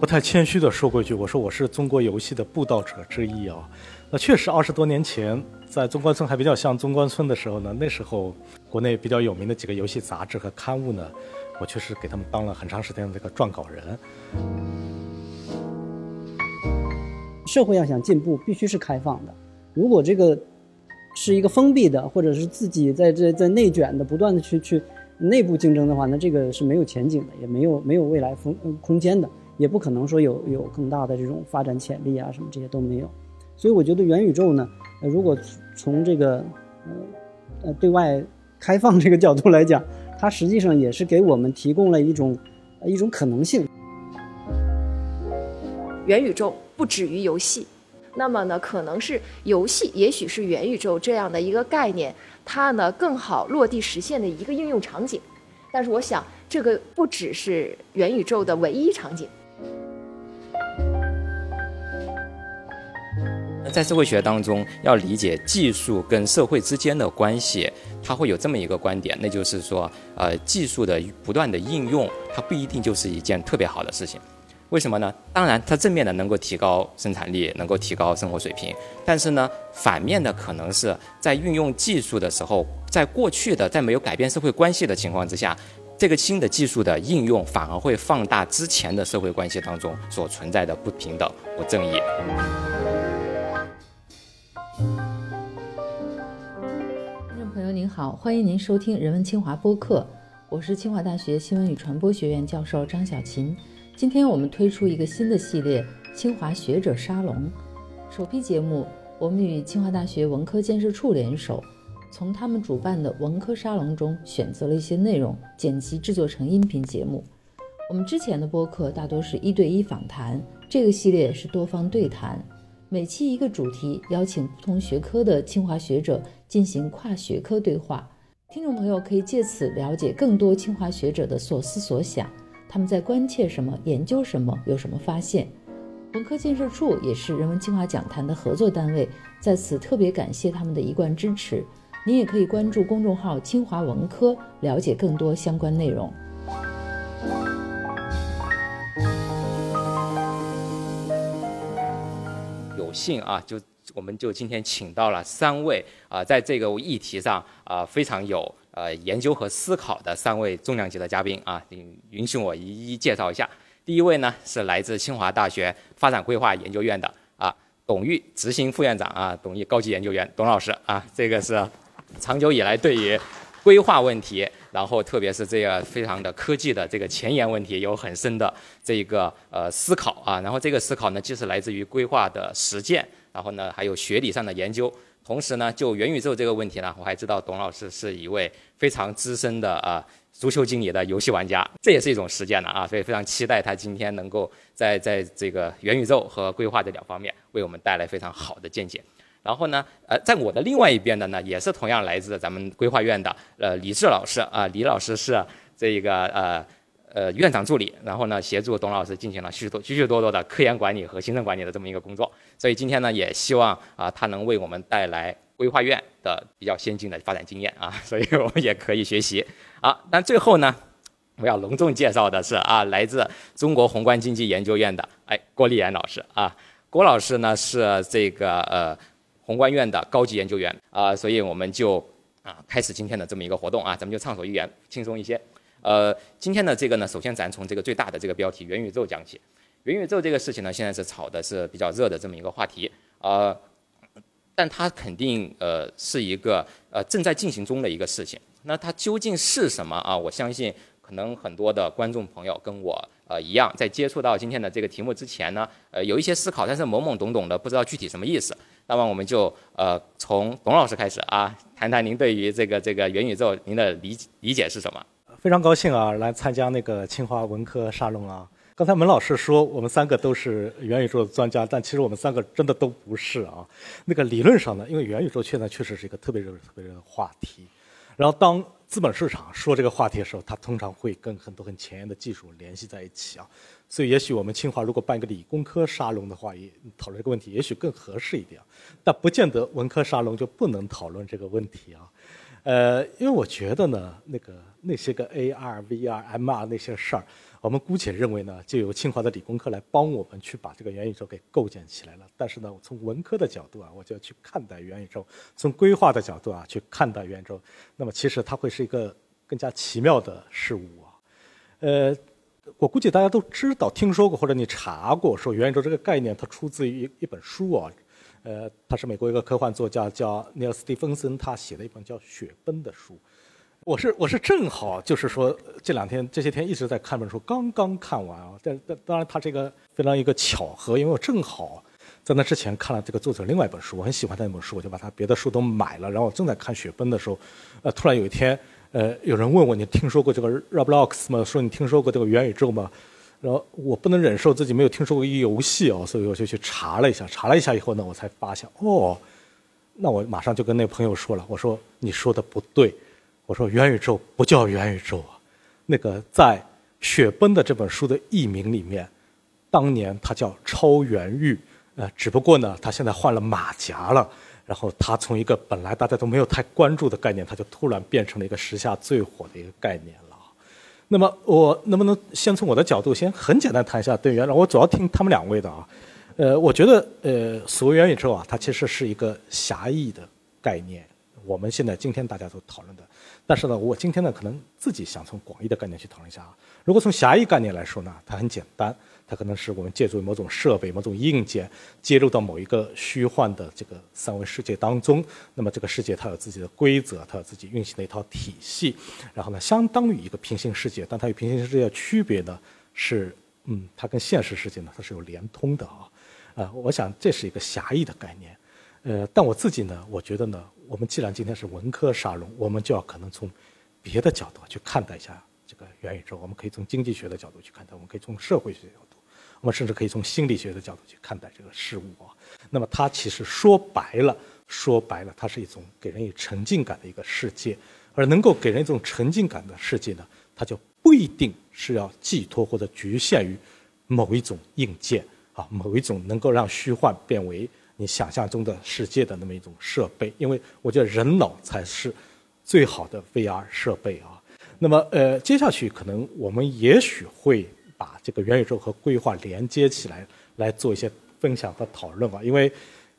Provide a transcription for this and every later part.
不太谦虚的说过一句，我说我是中国游戏的布道者之一啊。那确实，二十多年前在中关村还比较像中关村的时候呢，那时候国内比较有名的几个游戏杂志和刊物呢，我确实给他们当了很长时间的这个撰稿人。社会要想进步，必须是开放的。如果这个是一个封闭的，或者是自己在这在内卷的，不断的去去内部竞争的话，那这个是没有前景的，也没有没有未来风空间的。也不可能说有有更大的这种发展潜力啊，什么这些都没有，所以我觉得元宇宙呢，如果从这个呃呃对外开放这个角度来讲，它实际上也是给我们提供了一种一种可能性。元宇宙不止于游戏，那么呢，可能是游戏，也许是元宇宙这样的一个概念，它呢更好落地实现的一个应用场景。但是我想，这个不只是元宇宙的唯一场景。在社会学当中，要理解技术跟社会之间的关系，它会有这么一个观点，那就是说，呃，技术的不断的应用，它不一定就是一件特别好的事情。为什么呢？当然，它正面的能够提高生产力，能够提高生活水平，但是呢，反面的可能是在运用技术的时候，在过去的在没有改变社会关系的情况之下，这个新的技术的应用反而会放大之前的社会关系当中所存在的不平等、不正义。听众朋友您好，欢迎您收听人文清华播客，我是清华大学新闻与传播学院教授张小琴。今天我们推出一个新的系列——清华学者沙龙。首批节目，我们与清华大学文科建设处联手，从他们主办的文科沙龙中选择了一些内容，剪辑制作成音频节目。我们之前的播客大多是一对一访谈，这个系列是多方对谈。每期一个主题，邀请不同学科的清华学者进行跨学科对话。听众朋友可以借此了解更多清华学者的所思所想，他们在关切什么，研究什么，有什么发现。文科建设处也是人文清华讲坛的合作单位，在此特别感谢他们的一贯支持。您也可以关注公众号“清华文科”，了解更多相关内容。有幸啊，就我们就今天请到了三位啊，在这个议题上啊非常有呃研究和思考的三位重量级的嘉宾啊，请允许我一一介绍一下。第一位呢是来自清华大学发展规划研究院的啊董玉执行副院长啊，董玉高级研究员董老师啊，这个是长久以来对于规划问题。然后，特别是这个非常的科技的这个前沿问题，有很深的这个呃思考啊。然后这个思考呢，既是来自于规划的实践，然后呢还有学理上的研究。同时呢，就元宇宙这个问题呢，我还知道董老师是一位非常资深的啊足球经理的游戏玩家，这也是一种实践了啊。所以非常期待他今天能够在在这个元宇宙和规划这两方面为我们带来非常好的见解。然后呢，呃，在我的另外一边的呢，也是同样来自咱们规划院的，呃，李志老师啊，李老师是这个呃呃院长助理，然后呢，协助董老师进行了许多许许多多的科研管理和行政管理的这么一个工作，所以今天呢，也希望啊，他能为我们带来规划院的比较先进的发展经验啊，所以我们也可以学习。好，那最后呢，我要隆重介绍的是啊，来自中国宏观经济研究院的哎郭立岩老师啊，郭老师呢是这个呃。宏观院的高级研究员啊，所以我们就啊开始今天的这么一个活动啊，咱们就畅所欲言，轻松一些。呃，今天的这个呢，首先咱从这个最大的这个标题“元宇宙”讲起。元宇宙这个事情呢，现在是炒的是比较热的这么一个话题啊，但它肯定呃是一个呃正在进行中的一个事情。那它究竟是什么啊？我相信可能很多的观众朋友跟我呃一样，在接触到今天的这个题目之前呢，呃有一些思考，但是懵懵懂懂的，不知道具体什么意思。那么我们就呃从董老师开始啊，谈谈您对于这个这个元宇宙您的理理解是什么？非常高兴啊，来参加那个清华文科沙龙啊。刚才门老师说我们三个都是元宇宙的专家，但其实我们三个真的都不是啊。那个理论上呢，因为元宇宙现在确实是一个特别热、特别热的话题。然后当资本市场说这个话题的时候，它通常会跟很多很前沿的技术联系在一起啊。所以，也许我们清华如果办一个理工科沙龙的话，也讨论这个问题，也许更合适一点。但不见得文科沙龙就不能讨论这个问题啊。呃，因为我觉得呢，那个那些个 AR、VR、MR 那些事儿，我们姑且认为呢，就由清华的理工科来帮我们去把这个元宇宙给构建起来了。但是呢，从文科的角度啊，我就要去看待元宇宙；从规划的角度啊，去看待元宇宙。那么，其实它会是一个更加奇妙的事物啊。呃，我估计大家都知道、听说过或者你查过，说元宇宙这个概念它出自于一一本书啊。呃，他是美国一个科幻作家，叫尼尔·斯蒂芬森，他写了一本叫《雪崩》的书。我是我是正好就是说这两天这些天一直在看本书，刚刚看完啊。但但当然，他这个非常一个巧合，因为我正好在那之前看了这个作者另外一本书，我很喜欢那本书，我就把他别的书都买了。然后我正在看《雪崩》的时候，呃，突然有一天，呃，有人问我你听说过这个 Roblox 吗？说你听说过这个元宇宙吗？然后我不能忍受自己没有听说过一个游戏哦，所以我就去查了一下。查了一下以后呢，我才发现哦，那我马上就跟那朋友说了，我说你说的不对。我说元宇宙不叫元宇宙啊，那个在雪崩的这本书的译名里面，当年它叫超元域，呃，只不过呢，它现在换了马甲了，然后它从一个本来大家都没有太关注的概念，它就突然变成了一个时下最火的一个概念了。那么我能不能先从我的角度先很简单谈一下对元？我主要听他们两位的啊，呃，我觉得呃，所谓元宇宙啊，它其实是一个狭义的概念，我们现在今天大家都讨论的。但是呢，我今天呢，可能自己想从广义的概念去讨论一下啊。如果从狭义概念来说呢，它很简单，它可能是我们借助某种设备、某种硬件，接入到某一个虚幻的这个三维世界当中。那么这个世界它有自己的规则，它有自己运行的一套体系。然后呢，相当于一个平行世界，但它与平行世界的区别呢是，嗯，它跟现实世界呢它是有连通的啊。呃，我想这是一个狭义的概念。呃，但我自己呢，我觉得呢。我们既然今天是文科沙龙，我们就要可能从别的角度去看待一下这个元宇宙。我们可以从经济学的角度去看待，我们可以从社会学，我们甚至可以从心理学的角度去看待这个事物啊。那么它其实说白了，说白了，它是一种给人以沉浸感的一个世界。而能够给人一种沉浸感的世界呢，它就不一定是要寄托或者局限于某一种硬件啊，某一种能够让虚幻变为。你想象中的世界的那么一种设备，因为我觉得人脑才是最好的 VR 设备啊。那么，呃，接下去可能我们也许会把这个元宇宙和规划连接起来，来做一些分享和讨论吧。因为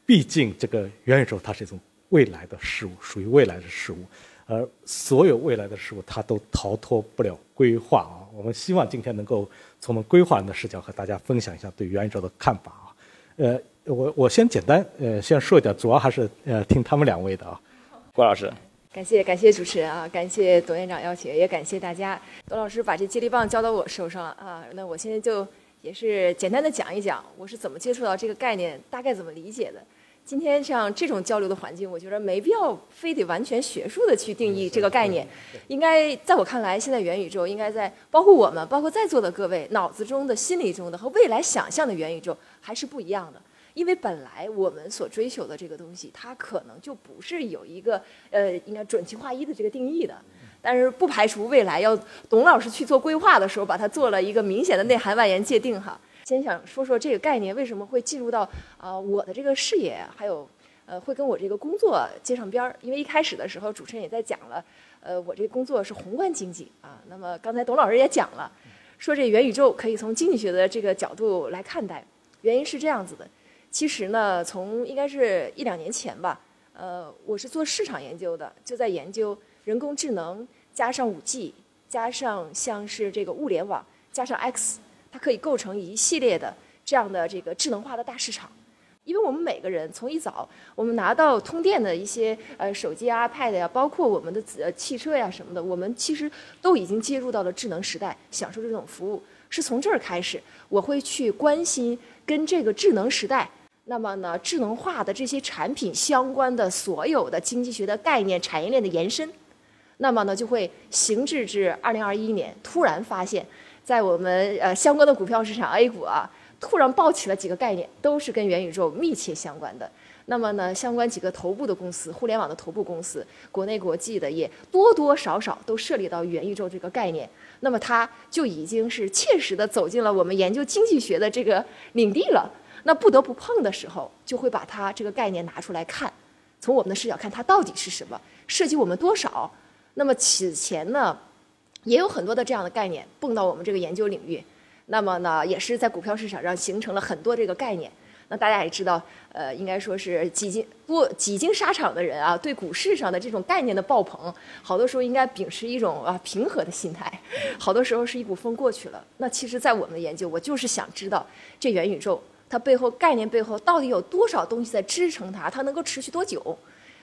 毕竟这个元宇宙它是一种未来的事物，属于未来的事物，而所有未来的事物它都逃脱不了规划啊。我们希望今天能够从我们规划人的视角和大家分享一下对元宇宙的看法啊，呃。我我先简单呃先说一点，主要还是呃听他们两位的啊，郭老师，感谢感谢主持人啊，感谢董院长邀请，也感谢大家。董老师把这接力棒交到我手上了啊，那我现在就也是简单的讲一讲我是怎么接触到这个概念，大概怎么理解的。今天像这种交流的环境，我觉得没必要非得完全学术的去定义这个概念，应该在我看来，现在元宇宙应该在包括我们，包括在座的各位脑子中的、心理中的和未来想象的元宇宙还是不一样的。因为本来我们所追求的这个东西，它可能就不是有一个呃应该准确划一的这个定义的，但是不排除未来要董老师去做规划的时候，把它做了一个明显的内涵外延界定哈。先想说说这个概念为什么会进入到啊我的这个视野，还有呃会跟我这个工作接上边儿。因为一开始的时候主持人也在讲了，呃我这工作是宏观经济啊。那么刚才董老师也讲了，说这元宇宙可以从经济学的这个角度来看待，原因是这样子的。其实呢，从应该是一两年前吧，呃，我是做市场研究的，就在研究人工智能加上五 G，加上像是这个物联网，加上 X，它可以构成一系列的这样的这个智能化的大市场。因为我们每个人从一早，我们拿到通电的一些呃手机啊、iPad 呀，包括我们的呃汽车呀什么的，我们其实都已经接入到了智能时代，享受这种服务。是从这儿开始，我会去关心跟这个智能时代。那么呢，智能化的这些产品相关的所有的经济学的概念、产业链的延伸，那么呢，就会行至至二零二一年，突然发现，在我们呃相关的股票市场 A 股啊，突然爆起了几个概念，都是跟元宇宙密切相关的。那么呢，相关几个头部的公司，互联网的头部公司，国内国际的也多多少少都涉猎到元宇宙这个概念。那么它就已经是切实的走进了我们研究经济学的这个领地了。那不得不碰的时候，就会把它这个概念拿出来看。从我们的视角看，它到底是什么，涉及我们多少？那么此前呢，也有很多的这样的概念蹦到我们这个研究领域，那么呢，也是在股票市场上形成了很多这个概念。那大家也知道，呃，应该说是几经过几经沙场的人啊，对股市上的这种概念的爆棚，好多时候应该秉持一种啊平和的心态，好多时候是一股风过去了。那其实，在我们的研究，我就是想知道这元宇宙它背后概念背后到底有多少东西在支撑它，它能够持续多久？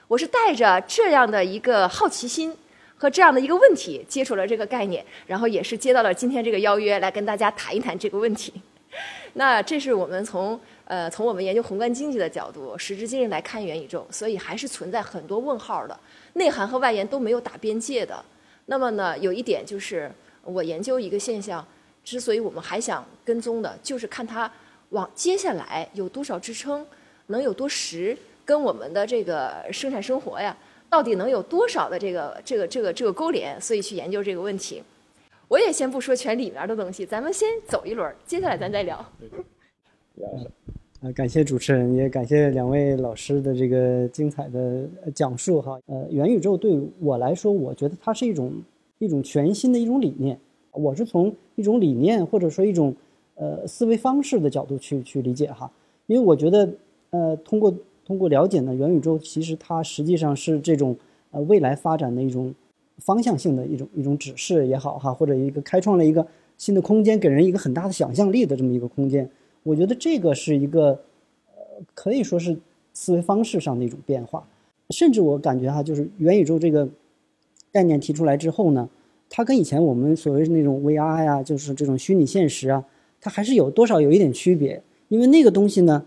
我是带着这样的一个好奇心和这样的一个问题接触了这个概念，然后也是接到了今天这个邀约，来跟大家谈一谈这个问题。那这是我们从呃从我们研究宏观经济的角度，时至今日来看元宇宙，所以还是存在很多问号的，内涵和外延都没有打边界的。那么呢，有一点就是我研究一个现象，之所以我们还想跟踪的，就是看它往接下来有多少支撑，能有多实，跟我们的这个生产生活呀，到底能有多少的这个这个这个这个勾连，所以去研究这个问题。我也先不说全里面的东西，咱们先走一轮，接下来咱再聊。呃，感谢主持人，也感谢两位老师的这个精彩的讲述哈。呃，元宇宙对我来说，我觉得它是一种一种全新的一种理念。我是从一种理念或者说一种呃思维方式的角度去去理解哈。因为我觉得呃，通过通过了解呢，元宇宙其实它实际上是这种呃未来发展的一种方向性的一种一种指示也好哈，或者一个开创了一个新的空间，给人一个很大的想象力的这么一个空间。我觉得这个是一个，呃，可以说是思维方式上的一种变化，甚至我感觉哈，就是元宇宙这个概念提出来之后呢，它跟以前我们所谓那种 VR 呀，就是这种虚拟现实啊，它还是有多少有一点区别。因为那个东西呢，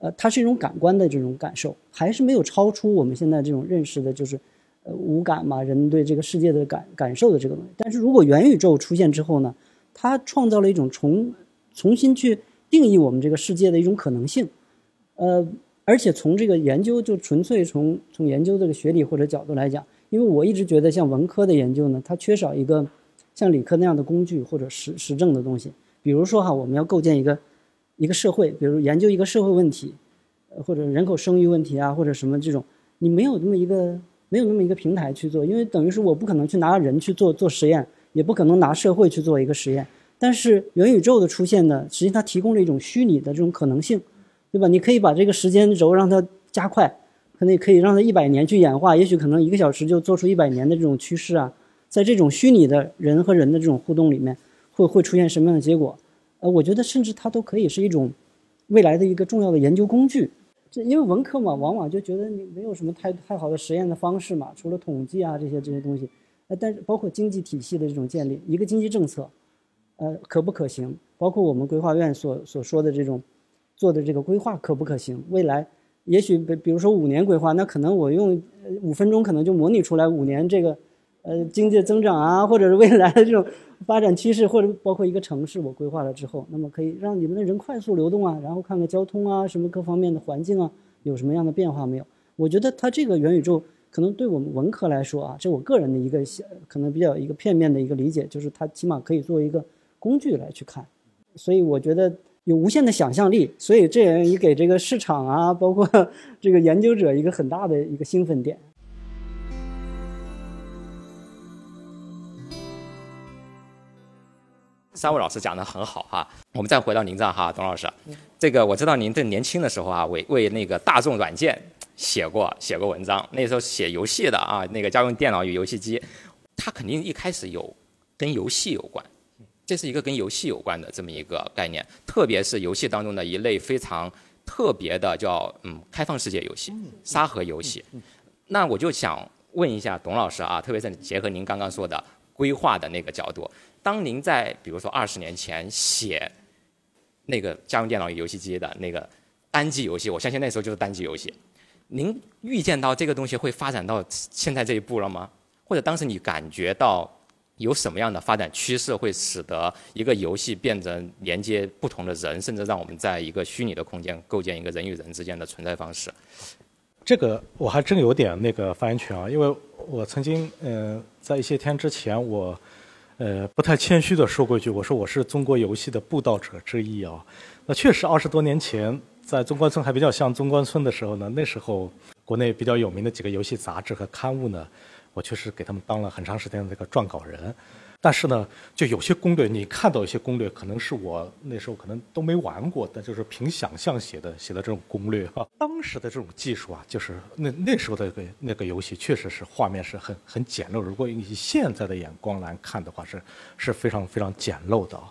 呃，它是一种感官的这种感受，还是没有超出我们现在这种认识的，就是呃五感嘛，人对这个世界的感感受的这个东西。但是如果元宇宙出现之后呢，它创造了一种重重新去。定义我们这个世界的一种可能性，呃，而且从这个研究，就纯粹从从研究这个学理或者角度来讲，因为我一直觉得像文科的研究呢，它缺少一个像理科那样的工具或者实实证的东西。比如说哈，我们要构建一个一个社会，比如研究一个社会问题，呃或者人口生育问题啊，或者什么这种，你没有那么一个没有那么一个平台去做，因为等于是我不可能去拿人去做做实验，也不可能拿社会去做一个实验。但是元宇宙的出现呢，实际它提供了一种虚拟的这种可能性，对吧？你可以把这个时间轴让它加快，可能也可以让它一百年去演化，也许可能一个小时就做出一百年的这种趋势啊。在这种虚拟的人和人的这种互动里面，会会出现什么样的结果？呃，我觉得甚至它都可以是一种未来的一个重要的研究工具。这因为文科嘛，往往就觉得你没有什么太太好的实验的方式嘛，除了统计啊这些这些东西，呃，但是包括经济体系的这种建立，一个经济政策。呃，可不可行？包括我们规划院所所说的这种做的这个规划可不可行？未来也许比比如说五年规划，那可能我用五分钟可能就模拟出来五年这个呃经济增长啊，或者是未来的这种发展趋势，或者包括一个城市我规划了之后，那么可以让你们的人快速流动啊，然后看看交通啊什么各方面的环境啊有什么样的变化没有？我觉得它这个元宇宙可能对我们文科来说啊，这我个人的一个可能比较一个片面的一个理解，就是它起码可以作为一个。工具来去看，所以我觉得有无限的想象力，所以这也给这个市场啊，包括这个研究者一个很大的一个兴奋点。三位老师讲的很好哈，我们再回到您这哈，董老师，这个我知道您在年轻的时候啊，为为那个大众软件写过写过文章，那时候写游戏的啊，那个家用电脑与游戏机，它肯定一开始有跟游戏有关。这是一个跟游戏有关的这么一个概念，特别是游戏当中的一类非常特别的叫嗯开放世界游戏、沙盒游戏。那我就想问一下董老师啊，特别是结合您刚刚说的规划的那个角度，当您在比如说二十年前写那个家用电脑与游戏机的那个单机游戏，我相信那时候就是单机游戏，您预见到这个东西会发展到现在这一步了吗？或者当时你感觉到？有什么样的发展趋势会使得一个游戏变成连接不同的人，甚至让我们在一个虚拟的空间构建一个人与人之间的存在方式？这个我还真有点那个发言权啊，因为我曾经呃在一些天之前，我呃不太谦虚的说过一句，我说我是中国游戏的布道者之一啊。那确实二十多年前，在中关村还比较像中关村的时候呢，那时候国内比较有名的几个游戏杂志和刊物呢，我确实给他们当了很长时间的这个撰稿人。但是呢，就有些攻略，你看到一些攻略，可能是我那时候可能都没玩过，但就是凭想象写的写的这种攻略哈。当时的这种技术啊，就是那那时候的个那个游戏，确实是画面是很很简陋。如果以现在的眼光来看的话，是是非常非常简陋的啊。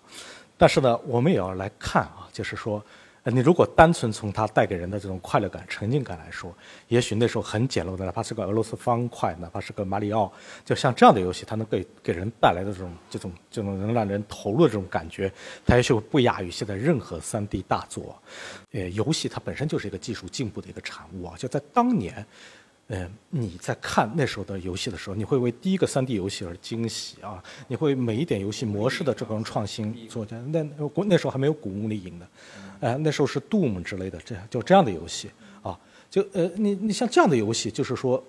但是呢，我们也要来看啊，就是说。呃，你如果单纯从它带给人的这种快乐感、沉浸感来说，也许那时候很简陋的，哪怕是个俄罗斯方块，哪怕是个马里奥，就像这样的游戏，它能给给人带来的这种、这种、这种能让人投入的这种感觉，它也许不亚于现在任何 3D 大作。呃，游戏它本身就是一个技术进步的一个产物啊，就在当年。嗯，你在看那时候的游戏的时候，你会为第一个 3D 游戏而惊喜啊！你会每一点游戏模式的这种创新做的，那那时候还没有古墓丽影的，呃，那时候是 Doom 之类的，这样就这样的游戏啊，就呃，你你像这样的游戏，就是说，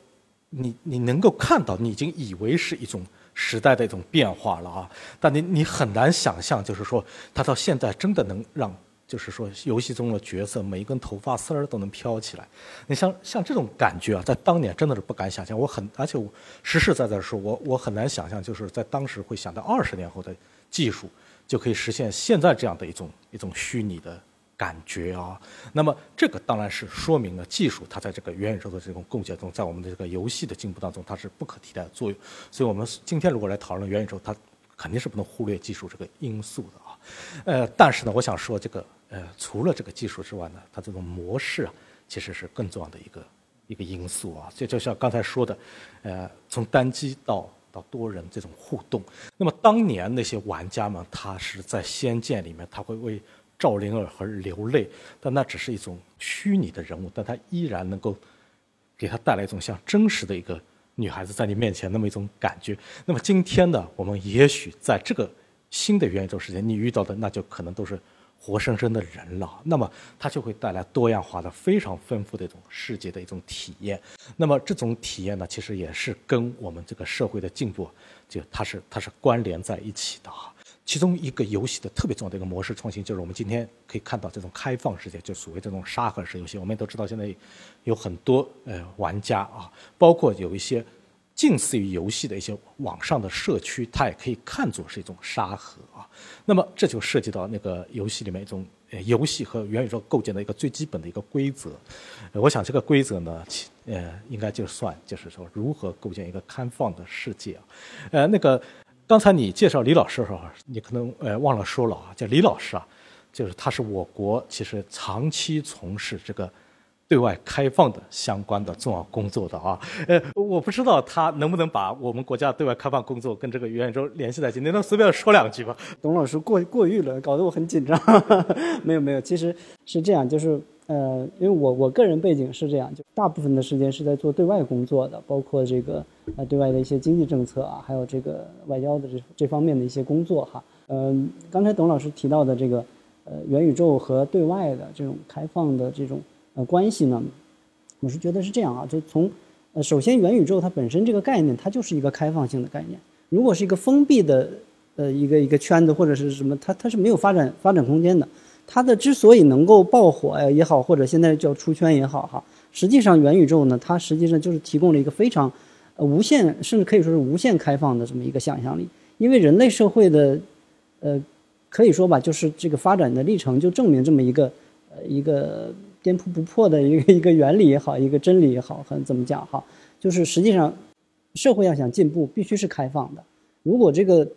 你你能够看到，你已经以为是一种时代的一种变化了啊，但你你很难想象，就是说，它到现在真的能让。就是说，游戏中的角色每一根头发丝儿都能飘起来。你像像这种感觉啊，在当年真的是不敢想象。我很而且我实实在在说，我我很难想象，就是在当时会想到二十年后的技术就可以实现现在这样的一种一种虚拟的感觉啊。那么这个当然是说明了技术它在这个元宇宙的这种构建中，在我们的这个游戏的进步当中，它是不可替代的作用。所以我们今天如果来讨论元宇宙，它肯定是不能忽略技术这个因素的。呃，但是呢，我想说这个。呃，除了这个技术之外呢，它这种模式啊，其实是更重要的一个一个因素啊。这就像刚才说的，呃，从单机到到多人这种互动。那么当年那些玩家们，他是在《仙剑》里面，他会为赵灵儿而流泪，但那只是一种虚拟的人物，但他依然能够给他带来一种像真实的一个女孩子在你面前那么一种感觉。那么今天呢，我们也许在这个新的元宇宙世界，你遇到的那就可能都是。活生生的人了，那么它就会带来多样化的、非常丰富的一种世界的一种体验。那么这种体验呢，其实也是跟我们这个社会的进步，就它是它是关联在一起的哈。其中一个游戏的特别重要的一个模式创新，就是我们今天可以看到这种开放世界，就所谓这种沙盒式游戏。我们都知道，现在有很多呃玩家啊，包括有一些。近似于游戏的一些网上的社区，它也可以看作是一种沙盒啊。那么这就涉及到那个游戏里面一种呃游戏和元宇宙构建的一个最基本的一个规则。我想这个规则呢，呃，应该就算就是说如何构建一个开放的世界啊。呃，那个刚才你介绍李老师的时候，你可能呃忘了说了啊，叫李老师啊，就是他是我国其实长期从事这个。对外开放的相关的重要工作的啊，呃，我不知道他能不能把我们国家对外开放工作跟这个元宇宙联系在一起，你能随便说两句吗？董老师过过誉了，搞得我很紧张。没有没有，其实是这样，就是呃，因为我我个人背景是这样，就大部分的时间是在做对外工作的，包括这个呃对外的一些经济政策啊，还有这个外交的这这方面的一些工作哈。嗯，刚才董老师提到的这个呃元宇宙和对外的这种开放的这种。呃，关系呢，我是觉得是这样啊，就从呃，首先元宇宙它本身这个概念，它就是一个开放性的概念。如果是一个封闭的呃一个一个圈子或者是什么，它它是没有发展发展空间的。它的之所以能够爆火呀也好，或者现在叫出圈也好哈，实际上元宇宙呢，它实际上就是提供了一个非常呃无限，甚至可以说是无限开放的这么一个想象力。因为人类社会的呃，可以说吧，就是这个发展的历程就证明这么一个呃一个。颠扑不破的一个一个原理也好，一个真理也好，很怎么讲哈？就是实际上，社会要想进步，必须是开放的。如果这个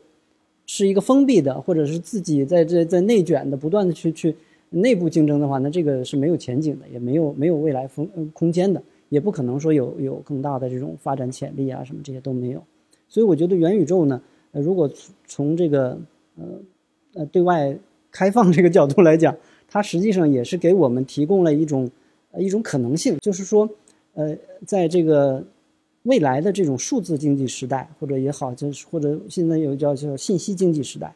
是一个封闭的，或者是自己在这在内卷的，不断的去去内部竞争的话，那这个是没有前景的，也没有没有未来风空间的，也不可能说有有更大的这种发展潜力啊，什么这些都没有。所以我觉得元宇宙呢，呃，如果从这个呃呃对外开放这个角度来讲。它实际上也是给我们提供了一种，呃，一种可能性，就是说，呃，在这个未来的这种数字经济时代，或者也好，就是或者现在有叫叫信息经济时代，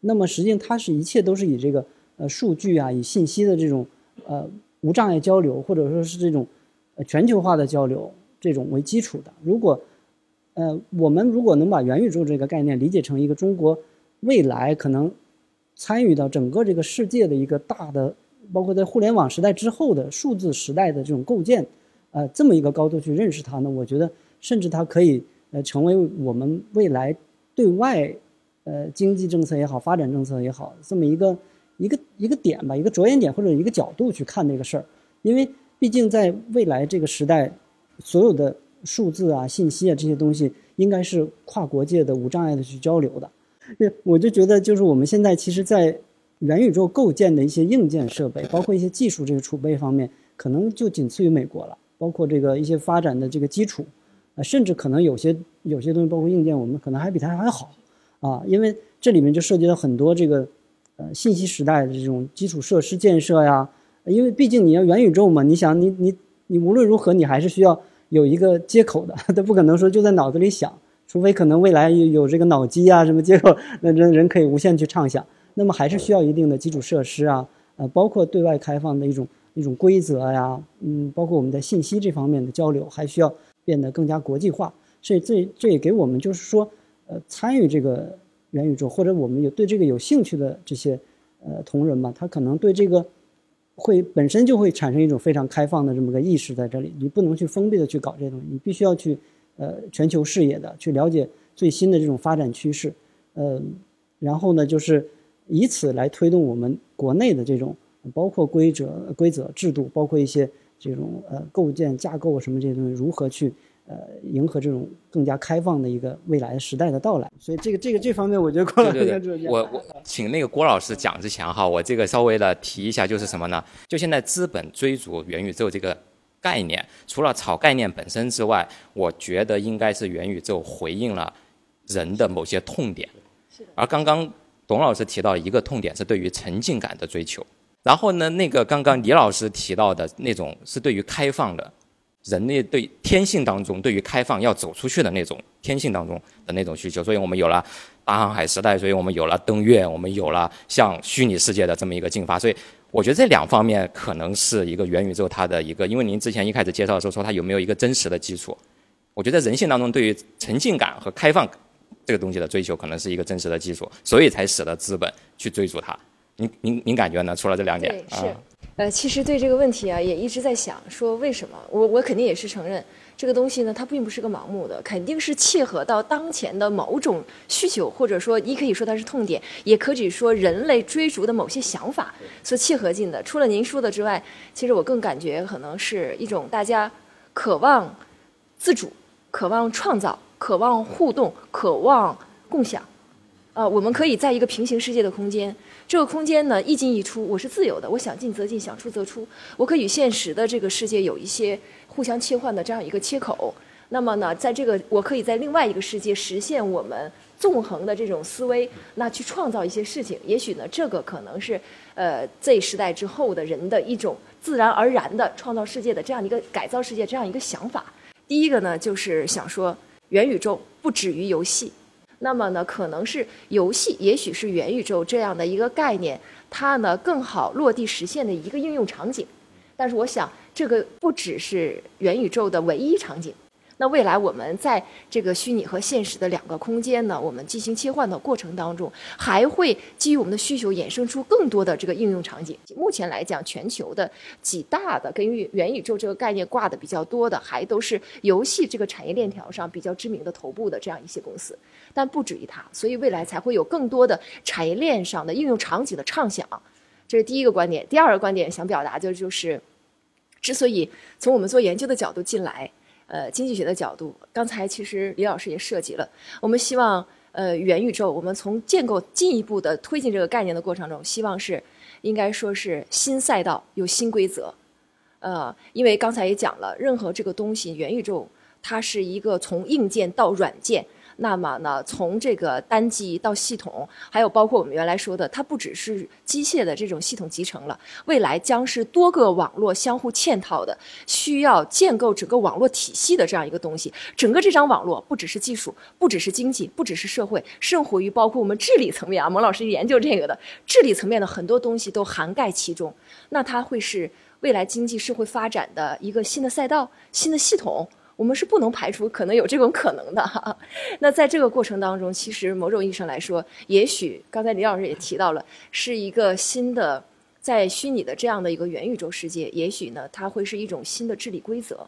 那么实际上它是一切都是以这个呃数据啊，以信息的这种呃无障碍交流，或者说是这种呃全球化的交流这种为基础的。如果呃我们如果能把元宇宙这个概念理解成一个中国未来可能。参与到整个这个世界的一个大的，包括在互联网时代之后的数字时代的这种构建，呃这么一个高度去认识它呢，我觉得甚至它可以呃成为我们未来对外呃经济政策也好、发展政策也好这么一个一个一个点吧，一个着眼点或者一个角度去看这个事儿，因为毕竟在未来这个时代，所有的数字啊、信息啊这些东西应该是跨国界的、无障碍的去交流的。对，我就觉得就是我们现在其实，在元宇宙构建的一些硬件设备，包括一些技术这个储备方面，可能就仅次于美国了。包括这个一些发展的这个基础，啊，甚至可能有些有些东西，包括硬件，我们可能还比它还好，啊，因为这里面就涉及到很多这个呃信息时代的这种基础设施建设呀。因为毕竟你要元宇宙嘛，你想你你你无论如何你还是需要有一个接口的，它不可能说就在脑子里想，除非可能未来有有这个脑机啊什么接口，那人人可以无限去畅想。那么还是需要一定的基础设施啊，呃，包括对外开放的一种一种规则呀，嗯，包括我们的信息这方面的交流，还需要变得更加国际化。所以这这也给我们就是说，呃，参与这个元宇宙或者我们有对这个有兴趣的这些呃同仁嘛，他可能对这个会本身就会产生一种非常开放的这么个意识在这里。你不能去封闭的去搞这些东西，你必须要去呃全球视野的去了解最新的这种发展趋势，呃，然后呢就是。以此来推动我们国内的这种，包括规则、规则制度，包括一些这种呃构建架构什么这些东西，如何去呃迎合这种更加开放的一个未来时代的到来。所以这个这个这方面，我觉得郭老师我我请那个郭老师讲之前哈，我这个稍微的提一下，就是什么呢？就现在资本追逐元宇宙这个概念，除了炒概念本身之外，我觉得应该是元宇宙回应了人的某些痛点。而刚刚。董老师提到一个痛点是对于沉浸感的追求，然后呢，那个刚刚李老师提到的那种是对于开放的，人类对天性当中对于开放要走出去的那种天性当中的那种需求，所以我们有了大航海时代，所以我们有了登月，我们有了向虚拟世界的这么一个进发，所以我觉得这两方面可能是一个元宇宙它的一个，因为您之前一开始介绍的时候说它有没有一个真实的基础，我觉得人性当中对于沉浸感和开放。这个东西的追求可能是一个真实的基础，所以才使得资本去追逐它。您您您感觉呢？除了这两点，对，是，呃，其实对这个问题啊，也一直在想，说为什么？我我肯定也是承认，这个东西呢，它并不是个盲目的，肯定是切合到当前的某种需求，或者说你可以说它是痛点，也可以说人类追逐的某些想法所切合进的。除了您说的之外，其实我更感觉可能是一种大家渴望自主、渴望创造。渴望互动，渴望共享，啊，我们可以在一个平行世界的空间，这个空间呢一进一出，我是自由的，我想进则进，想出则出，我可以与现实的这个世界有一些互相切换的这样一个切口。那么呢，在这个我可以在另外一个世界实现我们纵横的这种思维，那去创造一些事情。也许呢，这个可能是呃 Z 时代之后的人的一种自然而然的创造世界的这样一个改造世界这样一个想法。第一个呢，就是想说。元宇宙不止于游戏，那么呢，可能是游戏，也许是元宇宙这样的一个概念，它呢更好落地实现的一个应用场景。但是，我想这个不只是元宇宙的唯一场景。那未来我们在这个虚拟和现实的两个空间呢，我们进行切换的过程当中，还会基于我们的需求衍生出更多的这个应用场景。目前来讲，全球的几大的跟元宇宙这个概念挂的比较多的，还都是游戏这个产业链条上比较知名的头部的这样一些公司。但不止于它，所以未来才会有更多的产业链上的应用场景的畅想。这是第一个观点。第二个观点想表达的就是，之所以从我们做研究的角度进来。呃，经济学的角度，刚才其实李老师也涉及了。我们希望，呃，元宇宙，我们从建构进一步的推进这个概念的过程中，希望是应该说是新赛道有新规则。呃，因为刚才也讲了，任何这个东西，元宇宙它是一个从硬件到软件。那么呢，从这个单机到系统，还有包括我们原来说的，它不只是机械的这种系统集成了，未来将是多个网络相互嵌套的，需要建构整个网络体系的这样一个东西。整个这张网络不只是技术，不只是经济，不只是社会，甚活于包括我们治理层面啊。蒙老师研究这个的，治理层面的很多东西都涵盖其中。那它会是未来经济社会发展的一个新的赛道、新的系统。我们是不能排除可能有这种可能的。那在这个过程当中，其实某种意义上来说，也许刚才李老师也提到了，是一个新的在虚拟的这样的一个元宇宙世界，也许呢，它会是一种新的治理规则。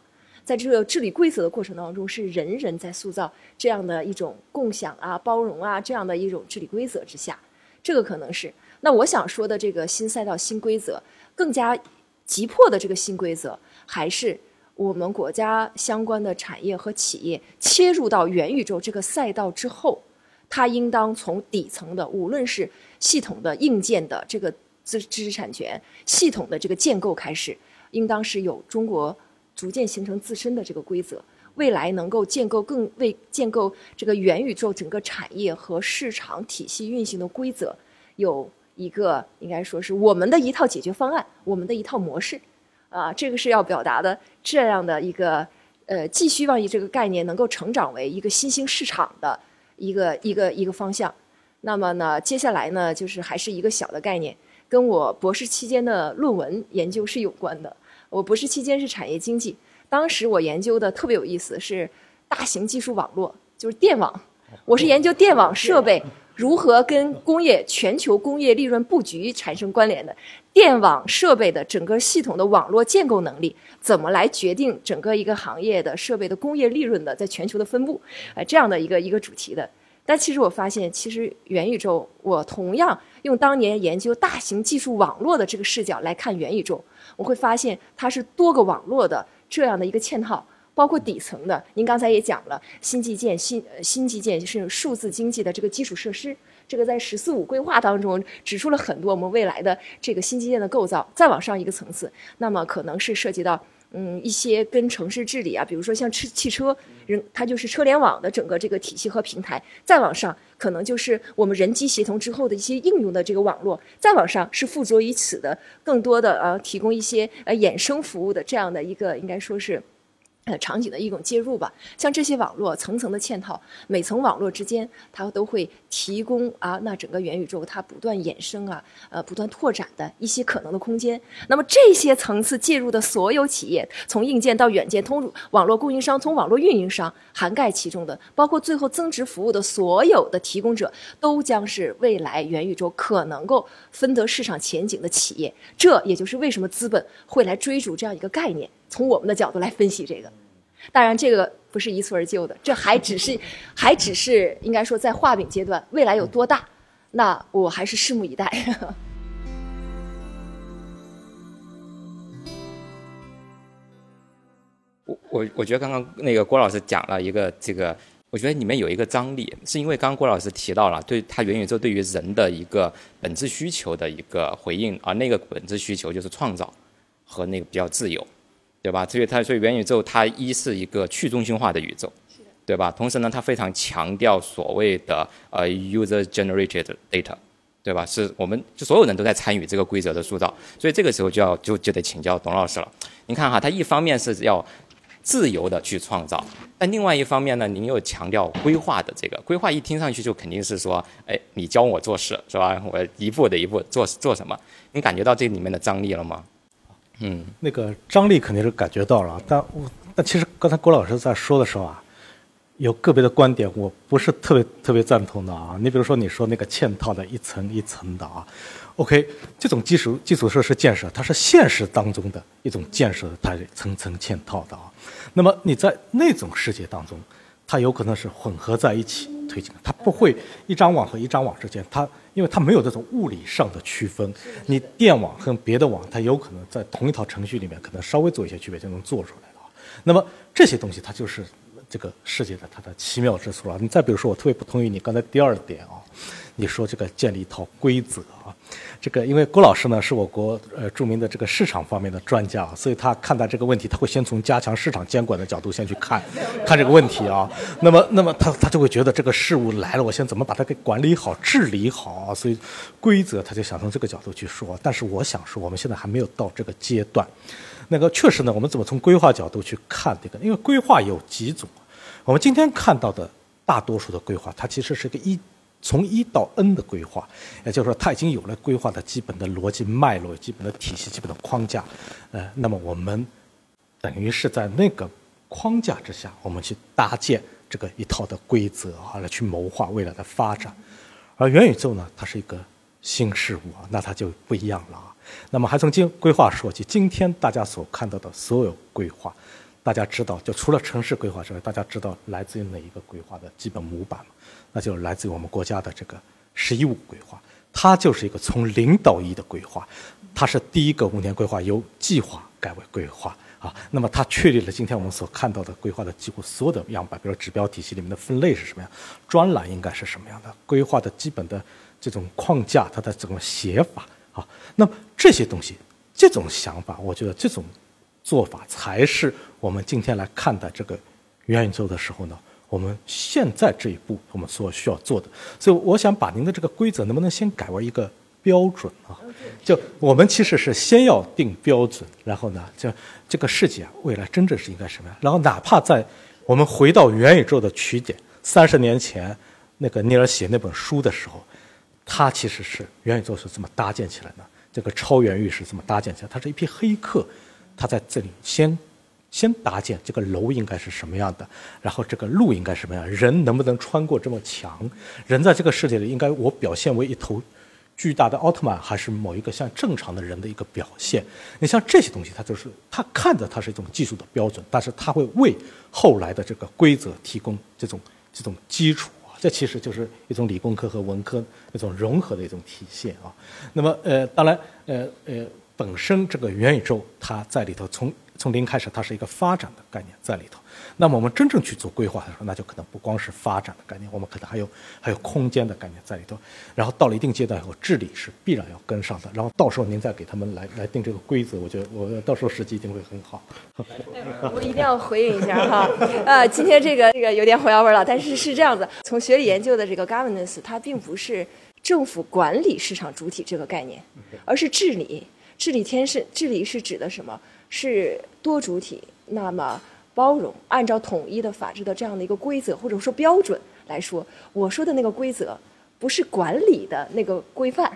在这个治理规则的过程当中，是人人在塑造这样的一种共享啊、包容啊这样的一种治理规则之下，这个可能是。那我想说的这个新赛道、新规则，更加急迫的这个新规则，还是我们国家相关的产业和企业切入到元宇宙这个赛道之后，它应当从底层的，无论是系统的硬件的这个知知识产权系统的这个建构开始，应当是有中国逐渐形成自身的这个规则，未来能够建构更为建构这个元宇宙整个产业和市场体系运行的规则有。一个应该说是我们的一套解决方案，我们的一套模式，啊，这个是要表达的这样的一个呃，继续望这个概念能够成长为一个新兴市场的一个一个一个方向。那么呢，接下来呢，就是还是一个小的概念，跟我博士期间的论文研究是有关的。我博士期间是产业经济，当时我研究的特别有意思，是大型技术网络，就是电网。我是研究电网设备。如何跟工业全球工业利润布局产生关联的电网设备的整个系统的网络建构能力，怎么来决定整个一个行业的设备的工业利润的在全球的分布？呃，这样的一个一个主题的。但其实我发现，其实元宇宙，我同样用当年研究大型技术网络的这个视角来看元宇宙，我会发现它是多个网络的这样的一个嵌套。包括底层的，您刚才也讲了，新基建、新新基建是数字经济的这个基础设施，这个在“十四五”规划当中指出了很多我们未来的这个新基建的构造。再往上一个层次，那么可能是涉及到嗯一些跟城市治理啊，比如说像汽汽车，人它就是车联网的整个这个体系和平台。再往上，可能就是我们人机协同之后的一些应用的这个网络。再往上，是附着于此的更多的呃提供一些呃衍生服务的这样的一个应该说是。呃，场景的一种介入吧，像这些网络层层的嵌套，每层网络之间，它都会提供啊，那整个元宇宙它不断衍生啊，呃，不断拓展的一些可能的空间。那么这些层次介入的所有企业，从硬件到软件，通入网络供应商，从网络运营商，涵盖其中的，包括最后增值服务的所有的提供者，都将是未来元宇宙可能够分得市场前景的企业。这也就是为什么资本会来追逐这样一个概念。从我们的角度来分析这个，当然这个不是一蹴而就的，这还只是还只是应该说在画饼阶段，未来有多大，那我还是拭目以待。我我我觉得刚刚那个郭老师讲了一个这个，我觉得里面有一个张力，是因为刚刚郭老师提到了对他元宇宙对于人的一个本质需求的一个回应，而那个本质需求就是创造和那个比较自由。对吧？所以它所以元宇宙它一是一个去中心化的宇宙，对吧？同时呢，它非常强调所谓的呃 user generated data，对吧？是我们就所有人都在参与这个规则的塑造，所以这个时候就要就就得请教董老师了。您看哈，它一方面是要自由的去创造，但另外一方面呢，您又强调规划的这个规划，一听上去就肯定是说，哎，你教我做事是吧？我一步的一步做做什么？您感觉到这里面的张力了吗？嗯，那个张力肯定是感觉到了，但我但其实刚才郭老师在说的时候啊，有个别的观点我不是特别特别赞同的啊。你比如说你说那个嵌套的一层一层的啊，OK，这种基础基础设施建设它是现实当中的一种建设，它层层嵌套的啊。那么你在那种世界当中，它有可能是混合在一起推进，它不会一张网和一张网之间它。因为它没有这种物理上的区分，你电网和别的网，它有可能在同一套程序里面，可能稍微做一些区别就能做出来的。那么这些东西，它就是这个世界的它的奇妙之处了。你再比如说，我特别不同意你刚才第二点啊，你说这个建立一套规则啊。这个，因为郭老师呢是我国呃著名的这个市场方面的专家，所以他看待这个问题，他会先从加强市场监管的角度先去看，看这个问题啊。那么，那么他他就会觉得这个事物来了，我先怎么把它给管理好、治理好啊？所以规则他就想从这个角度去说。但是我想说，我们现在还没有到这个阶段。那个确实呢，我们怎么从规划角度去看这个？因为规划有几种，我们今天看到的大多数的规划，它其实是个一。从一到 n 的规划，也就是说，它已经有了规划的基本的逻辑脉络、基本的体系、基本的框架。呃，那么我们等于是在那个框架之下，我们去搭建这个一套的规则啊，来去谋划未来的发展。而元宇宙呢，它是一个新事物啊，那它就不一样了啊。那么还从经规划说起，今天大家所看到的所有规划，大家知道，就除了城市规划之外，大家知道来自于哪一个规划的基本模板吗？那就是来自于我们国家的这个“十一五”规划，它就是一个从零到一的规划，它是第一个五年规划由计划改为规划啊。那么它确立了今天我们所看到的规划的几乎所有的样板，比如指标体系里面的分类是什么样，专栏应该是什么样的，规划的基本的这种框架，它的整个写法啊。那么这些东西，这种想法，我觉得这种。做法才是我们今天来看待这个元宇宙的时候呢，我们现在这一步我们所需要做的。所以我想把您的这个规则能不能先改为一个标准啊？就我们其实是先要定标准，然后呢，就这个世界啊，未来真正是应该什么样？然后哪怕在我们回到元宇宙的起点，三十年前那个尼尔写那本书的时候，他其实是元宇宙是怎么搭建起来的？这个超元域是怎么搭建起来？它是一批黑客。他在这里先先搭建这个楼应该是什么样的，然后这个路应该什么样，人能不能穿过这么墙？人在这个世界里应该我表现为一头巨大的奥特曼，还是某一个像正常的人的一个表现？你像这些东西，它就是它看着它是一种技术的标准，但是它会为后来的这个规则提供这种这种基础啊。这其实就是一种理工科和文科一种融合的一种体现啊。那么呃，当然呃呃。本身这个元宇宙，它在里头从从零开始，它是一个发展的概念在里头。那么我们真正去做规划的时候，那就可能不光是发展的概念，我们可能还有还有空间的概念在里头。然后到了一定阶段以后，治理是必然要跟上的。然后到时候您再给他们来来定这个规则，我觉得我到时候时机一定会很好。我一定要回应一下哈，呃，今天这个这个有点火药味了，但是是这样子，从学理研究的这个 governance，它并不是政府管理市场主体这个概念，而是治理。治理天是治理是指的什么？是多主体，那么包容，按照统一的法治的这样的一个规则或者说标准来说，我说的那个规则不是管理的那个规范，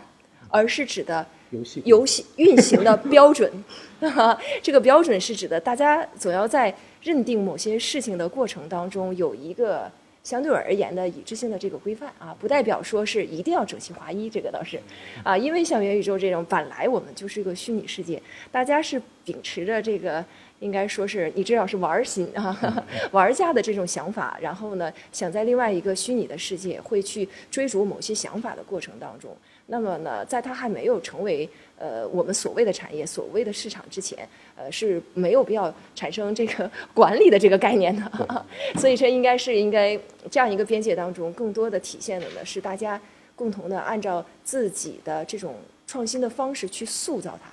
而是指的游戏游戏运行的标准。这个标准是指的大家总要在认定某些事情的过程当中有一个。相对而言的一致性的这个规范啊，不代表说是一定要整齐划一，这个倒是，啊，因为像元宇宙这种，本来我们就是一个虚拟世界，大家是秉持着这个，应该说是你至少是玩心啊，玩家的这种想法，然后呢，想在另外一个虚拟的世界会去追逐某些想法的过程当中，那么呢，在它还没有成为。呃，我们所谓的产业、所谓的市场之前，呃是没有必要产生这个 管理的这个概念的，所以这应该是应该这样一个边界当中，更多的体现的呢是大家共同的按照自己的这种创新的方式去塑造它，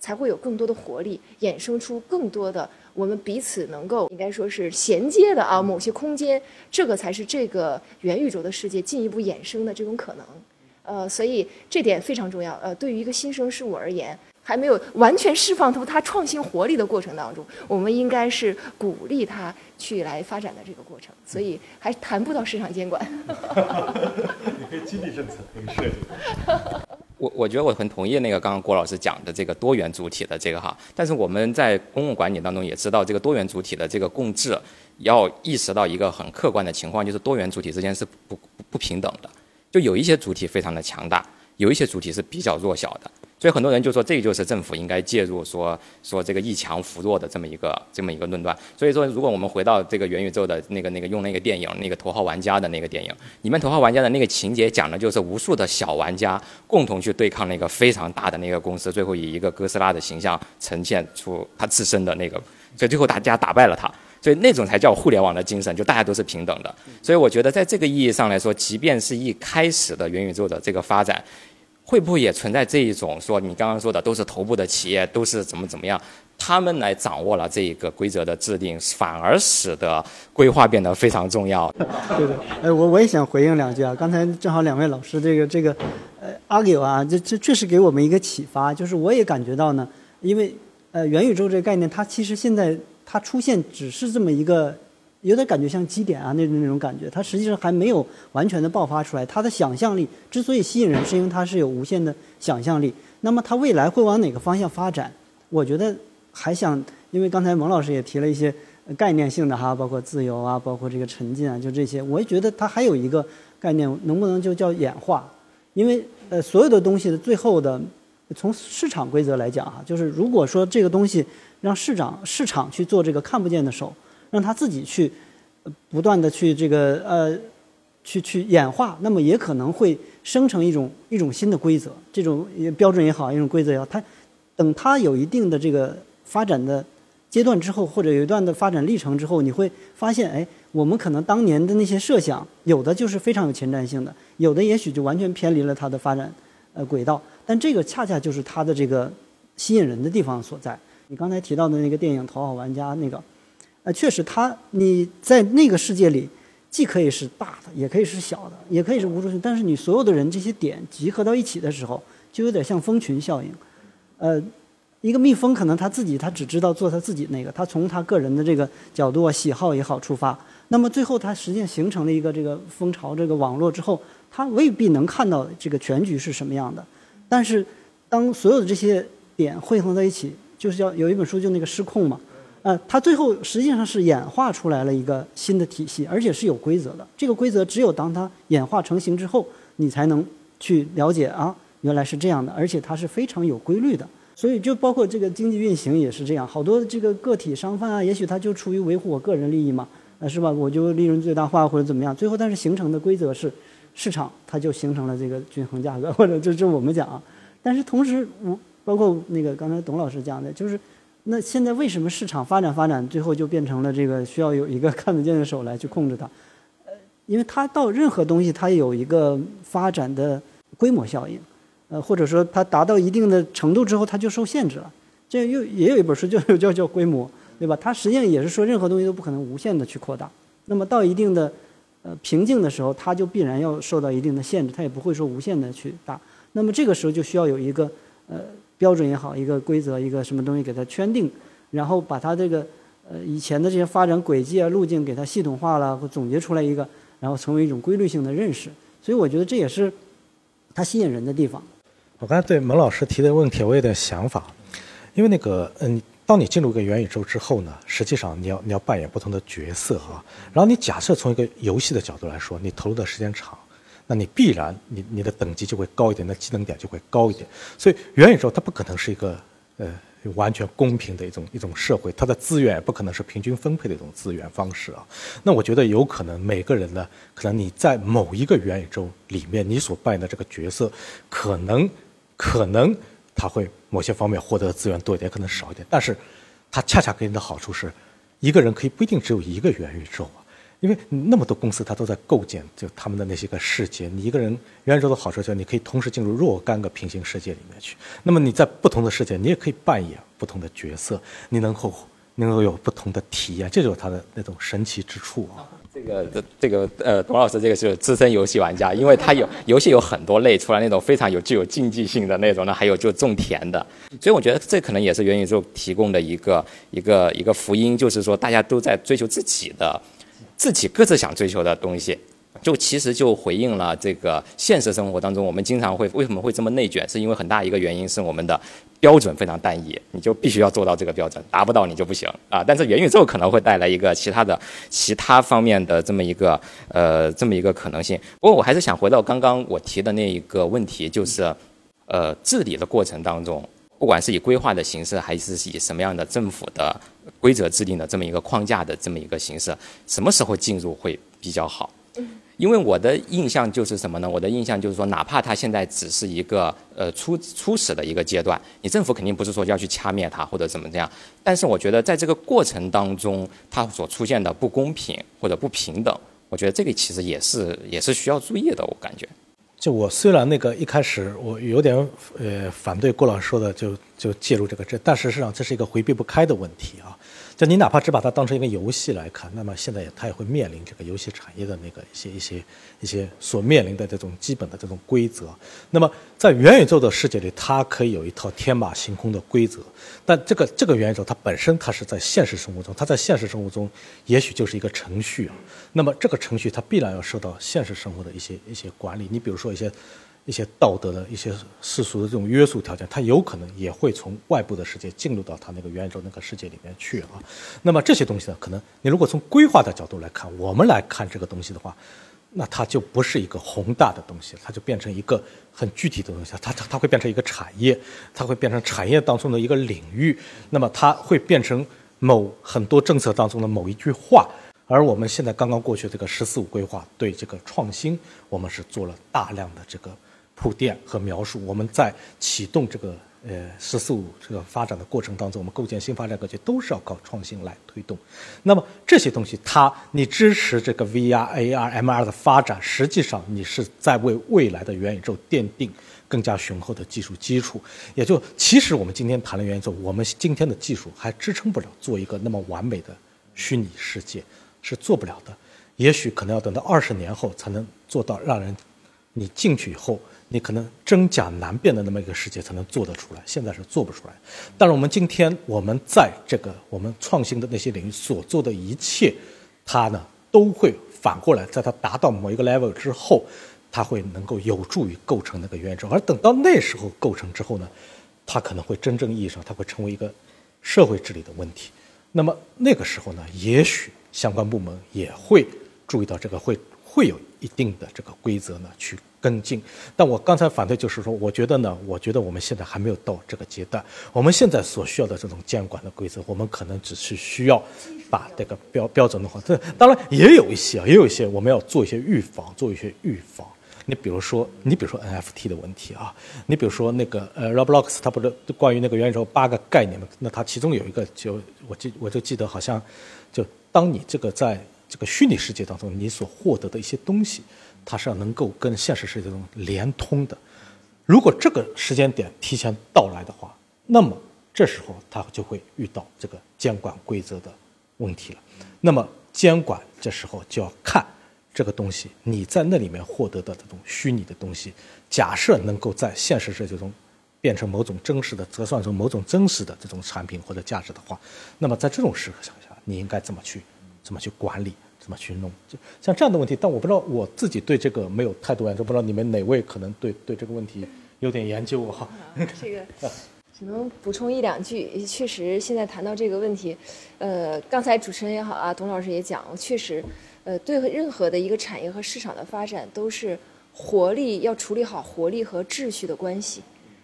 才会有更多的活力，衍生出更多的我们彼此能够应该说是衔接的啊某些空间，这个才是这个元宇宙的世界进一步衍生的这种可能。呃，所以这点非常重要。呃，对于一个新生事物而言，还没有完全释放出它创新活力的过程当中，我们应该是鼓励它去来发展的这个过程。所以还谈不到市场监管。你可以激励政策，可以设计。我我觉得我很同意那个刚刚郭老师讲的这个多元主体的这个哈，但是我们在公共管理当中也知道，这个多元主体的这个共治，要意识到一个很客观的情况，就是多元主体之间是不不不平等的。就有一些主体非常的强大，有一些主体是比较弱小的，所以很多人就说这就是政府应该介入，说说这个一强扶弱的这么一个这么一个论断。所以说，如果我们回到这个元宇宙的那个那个用那个电影那个头号玩家的那个电影，里面头号玩家的那个情节讲的就是无数的小玩家共同去对抗那个非常大的那个公司，最后以一个哥斯拉的形象呈现出他自身的那个，所以最后大家打败了他。所以那种才叫互联网的精神，就大家都是平等的。所以我觉得，在这个意义上来说，即便是一开始的元宇宙的这个发展，会不会也存在这一种说，你刚刚说的都是头部的企业，都是怎么怎么样，他们来掌握了这一个规则的制定，反而使得规划变得非常重要。对对，哎，我我也想回应两句啊。刚才正好两位老师这个这个呃 argue 啊，这这确实给我们一个启发，就是我也感觉到呢，因为呃元宇宙这个概念，它其实现在。它出现只是这么一个，有点感觉像基点啊那种那种感觉，它实际上还没有完全的爆发出来。它的想象力之所以吸引人，是因为它是有无限的想象力。那么它未来会往哪个方向发展？我觉得还想，因为刚才蒙老师也提了一些概念性的哈，包括自由啊，包括这个沉浸啊，就这些。我也觉得它还有一个概念，能不能就叫演化？因为呃，所有的东西的最后的从市场规则来讲哈，就是如果说这个东西让市场市场去做这个看不见的手，让他自己去不断的去这个呃去去演化，那么也可能会生成一种一种新的规则，这种标准也好，一种规则也好，它等它有一定的这个发展的阶段之后，或者有一段的发展历程之后，你会发现，哎，我们可能当年的那些设想，有的就是非常有前瞻性的，有的也许就完全偏离了它的发展呃轨道。但这个恰恰就是它的这个吸引人的地方所在。你刚才提到的那个电影《头号玩家》那个，呃，确实，它你在那个世界里，既可以是大的，也可以是小的，也可以是无中生。但是你所有的人这些点集合到一起的时候，就有点像蜂群效应。呃，一个蜜蜂可能他自己他只知道做他自己那个，他从他个人的这个角度啊、喜好也好出发，那么最后他实际上形成了一个这个蜂巢这个网络之后，他未必能看到这个全局是什么样的。但是，当所有的这些点汇合在一起，就是要有一本书就那个失控嘛，呃，它最后实际上是演化出来了一个新的体系，而且是有规则的。这个规则只有当它演化成型之后，你才能去了解啊，原来是这样的，而且它是非常有规律的。所以就包括这个经济运行也是这样，好多这个个体商贩啊，也许他就出于维护我个人利益嘛，呃，是吧？我就利润最大化或者怎么样，最后但是形成的规则是。市场它就形成了这个均衡价格，或者就就我们讲啊，但是同时我包括那个刚才董老师讲的，就是那现在为什么市场发展发展最后就变成了这个需要有一个看得见的手来去控制它？呃，因为它到任何东西它有一个发展的规模效应，呃，或者说它达到一定的程度之后它就受限制了。这又也有一本书 叫叫叫规模，对吧？它实际上也是说任何东西都不可能无限的去扩大。那么到一定的。呃，平静的时候，它就必然要受到一定的限制，它也不会说无限的去大。那么这个时候就需要有一个呃标准也好，一个规则，一个什么东西给它圈定，然后把它这个呃以前的这些发展轨迹啊、路径给它系统化了，或总结出来一个，然后成为一种规律性的认识。所以我觉得这也是它吸引人的地方。我刚才对蒙老师提的问题，我有点想法，因为那个嗯。当你进入一个元宇宙之后呢，实际上你要你要扮演不同的角色啊。然后你假设从一个游戏的角度来说，你投入的时间长，那你必然你你的等级就会高一点，那技能点就会高一点。所以元宇宙它不可能是一个呃完全公平的一种一种社会，它的资源也不可能是平均分配的一种资源方式啊。那我觉得有可能每个人呢，可能你在某一个元宇宙里面，你所扮演的这个角色，可能可能。他会某些方面获得的资源多一点，可能少一点，但是，他恰恰给你的好处是，一个人可以不一定只有一个元宇宙啊，因为那么多公司它都在构建就他们的那些个世界，你一个人元宇宙的好处就是你可以同时进入若干个平行世界里面去，那么你在不同的世界，你也可以扮演不同的角色，你能够能够有不同的体验，这就是它的那种神奇之处啊。这个这这个呃，董老师这个是资深游戏玩家，因为他有游戏有很多类，除了那种非常有具有竞技性的那种呢，还有就种田的，所以我觉得这可能也是元宇宙提供的一个一个一个福音，就是说大家都在追求自己的自己各自想追求的东西。就其实就回应了这个现实生活当中，我们经常会为什么会这么内卷？是因为很大一个原因是我们的标准非常单一，你就必须要做到这个标准，达不到你就不行啊。但是元宇宙可能会带来一个其他的、其他方面的这么一个呃这么一个可能性。不过我还是想回到刚刚我提的那一个问题，就是呃治理的过程当中，不管是以规划的形式，还是以什么样的政府的规则制定的这么一个框架的这么一个形式，什么时候进入会比较好？因为我的印象就是什么呢？我的印象就是说，哪怕它现在只是一个呃初初始的一个阶段，你政府肯定不是说要去掐灭它或者怎么这样。但是我觉得在这个过程当中，它所出现的不公平或者不平等，我觉得这个其实也是也是需要注意的。我感觉，就我虽然那个一开始我有点呃反对郭老师说的，就就介入这个这，但事实上这是一个回避不开的问题啊。就你哪怕只把它当成一个游戏来看，那么现在也它也会面临这个游戏产业的那个一些一些一些所面临的这种基本的这种规则。那么在元宇宙的世界里，它可以有一套天马行空的规则，但这个这个元宇宙它本身它是在现实生活中，它在现实生活中也许就是一个程序啊。那么这个程序它必然要受到现实生活的一些一些管理。你比如说一些。一些道德的一些世俗的这种约束条件，它有可能也会从外部的世界进入到它那个元宇宙那个世界里面去啊。那么这些东西呢，可能你如果从规划的角度来看，我们来看这个东西的话，那它就不是一个宏大的东西，它就变成一个很具体的东西，它它它会变成一个产业，它会变成产业当中的一个领域，那么它会变成某很多政策当中的某一句话。而我们现在刚刚过去这个“十四五”规划，对这个创新，我们是做了大量的这个铺垫和描述。我们在启动这个呃“十四五”这个发展的过程当中，我们构建新发展格局都是要靠创新来推动。那么这些东西，它你支持这个 VR、AR、MR 的发展，实际上你是在为未来的元宇宙奠定更加雄厚的技术基础。也就其实我们今天谈的元宇宙，我们今天的技术还支撑不了做一个那么完美的虚拟世界。是做不了的，也许可能要等到二十年后才能做到让人，你进去以后，你可能真假难辨的那么一个世界才能做得出来。现在是做不出来。但是我们今天我们在这个我们创新的那些领域所做的一切，它呢都会反过来，在它达到某一个 level 之后，它会能够有助于构成那个元宇宙。而等到那时候构成之后呢，它可能会真正意义上它会成为一个社会治理的问题。那么那个时候呢，也许。相关部门也会注意到这个，会会有一定的这个规则呢去跟进。但我刚才反对就是说，我觉得呢，我觉得我们现在还没有到这个阶段。我们现在所需要的这种监管的规则，我们可能只是需要把这个标标准弄好。这当然也有一些，也有一些我们要做一些预防，做一些预防。你比如说，你比如说 NFT 的问题啊，你比如说那个呃 Roblox，它不是关于那个元宇宙八个概念嘛？那它其中有一个就我记我就记得好像就。当你这个在这个虚拟世界当中，你所获得的一些东西，它是要能够跟现实世界中连通的。如果这个时间点提前到来的话，那么这时候它就会遇到这个监管规则的问题了。那么监管这时候就要看这个东西，你在那里面获得的这种虚拟的东西，假设能够在现实世界中变成某种真实的，折算成某种真实的这种产品或者价值的话，那么在这种时刻下。你应该怎么去，怎么去管理，怎么去弄？就像这样的问题，但我不知道我自己对这个没有太多研究，不知道你们哪位可能对对这个问题有点研究哈。这个 只能补充一两句，确实现在谈到这个问题，呃，刚才主持人也好啊，董老师也讲，确实，呃，对任何的一个产业和市场的发展都是活力要处理好活力和秩序的关系，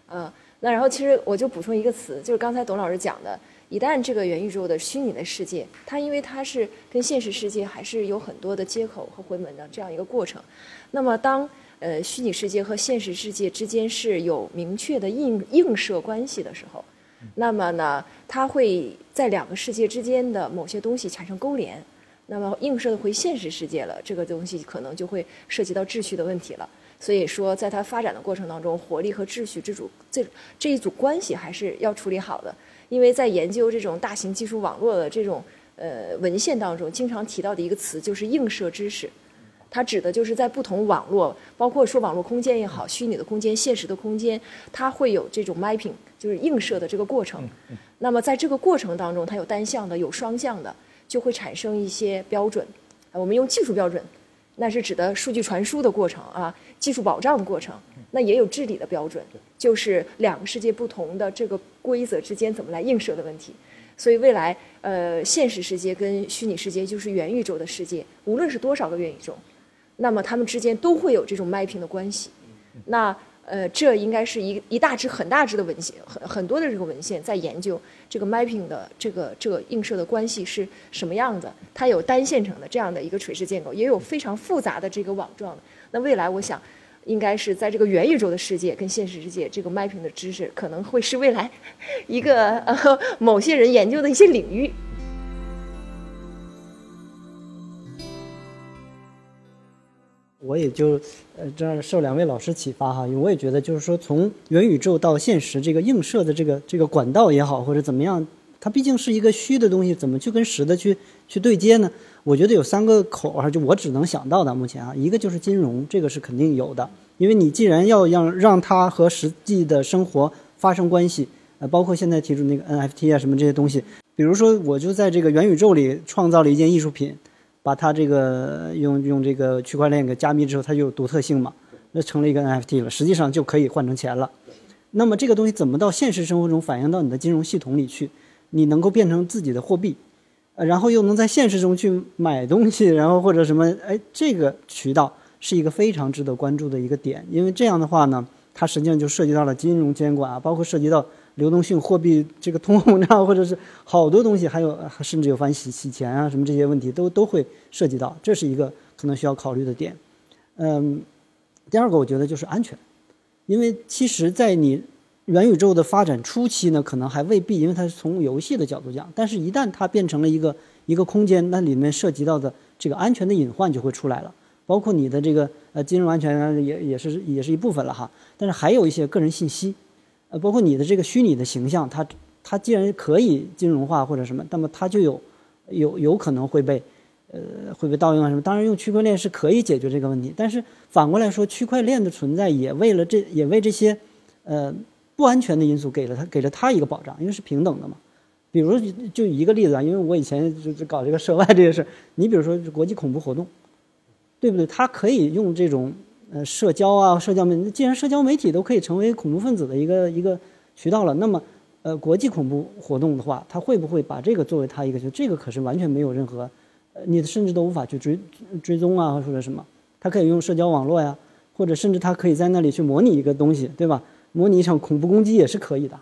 啊，那然后其实我就补充一个词，就是刚才董老师讲的。一旦这个元宇宙的虚拟的世界，它因为它是跟现实世界还是有很多的接口和回门的这样一个过程，那么当呃虚拟世界和现实世界之间是有明确的映映射关系的时候，那么呢，它会在两个世界之间的某些东西产生勾连，那么映射回现实世界了，这个东西可能就会涉及到秩序的问题了。所以说，在它发展的过程当中，活力和秩序这组这这一组关系还是要处理好的。因为在研究这种大型技术网络的这种呃文献当中，经常提到的一个词就是映射知识，它指的就是在不同网络，包括说网络空间也好，虚拟的空间、现实的空间，它会有这种 mapping，就是映射的这个过程。那么在这个过程当中，它有单向的，有双向的，就会产生一些标准。我们用技术标准，那是指的数据传输的过程啊，技术保障的过程。那也有治理的标准，就是两个世界不同的这个规则之间怎么来映射的问题。所以未来，呃，现实世界跟虚拟世界就是元宇宙的世界，无论是多少个元宇宙，那么它们之间都会有这种 mapping 的关系。那呃，这应该是一一大支很大支的文献，很很多的这个文献在研究这个 mapping 的这个这个映射的关系是什么样子。它有单线程的这样的一个垂直建构，也有非常复杂的这个网状的。那未来，我想。应该是在这个元宇宙的世界跟现实世界，这个 mapping 的知识可能会是未来 一个呃某些人研究的一些领域。我也就呃这样受两位老师启发哈，因为我也觉得就是说从元宇宙到现实这个映射的这个这个管道也好或者怎么样，它毕竟是一个虚的东西，怎么去跟实的去去对接呢？我觉得有三个口啊，就我只能想到的。目前啊，一个就是金融，这个是肯定有的，因为你既然要让让它和实际的生活发生关系，呃，包括现在提出那个 NFT 啊什么这些东西，比如说我就在这个元宇宙里创造了一件艺术品，把它这个用用这个区块链给加密之后，它就有独特性嘛，那成了一个 NFT 了，实际上就可以换成钱了。那么这个东西怎么到现实生活中反映到你的金融系统里去？你能够变成自己的货币？呃，然后又能在现实中去买东西，然后或者什么，哎，这个渠道是一个非常值得关注的一个点，因为这样的话呢，它实际上就涉及到了金融监管啊，包括涉及到流动性货币这个通货膨胀，或者是好多东西，还有甚至有反洗洗钱啊什么这些问题都都会涉及到，这是一个可能需要考虑的点。嗯，第二个我觉得就是安全，因为其实，在你元宇宙的发展初期呢，可能还未必，因为它是从游戏的角度讲，但是一旦它变成了一个一个空间，那里面涉及到的这个安全的隐患就会出来了。包括你的这个呃金融安全也也是也是一部分了哈，但是还有一些个人信息，呃，包括你的这个虚拟的形象，它它既然可以金融化或者什么，那么它就有有有可能会被呃会被盗用啊什么。当然用区块链是可以解决这个问题，但是反过来说，区块链的存在也为了这也为这些呃不安全的因素给了他给了他一个保障，因为是平等的嘛。比如就一个例子啊，因为我以前就就搞这个涉外这些事，你比如说国际恐怖活动。对不对？他可以用这种呃社交啊，社交媒体，既然社交媒体都可以成为恐怖分子的一个一个渠道了，那么呃国际恐怖活动的话，他会不会把这个作为他一个？就这个可是完全没有任何，呃，你甚至都无法去追追踪啊，或者什么？他可以用社交网络呀，或者甚至他可以在那里去模拟一个东西，对吧？模拟一场恐怖攻击也是可以的。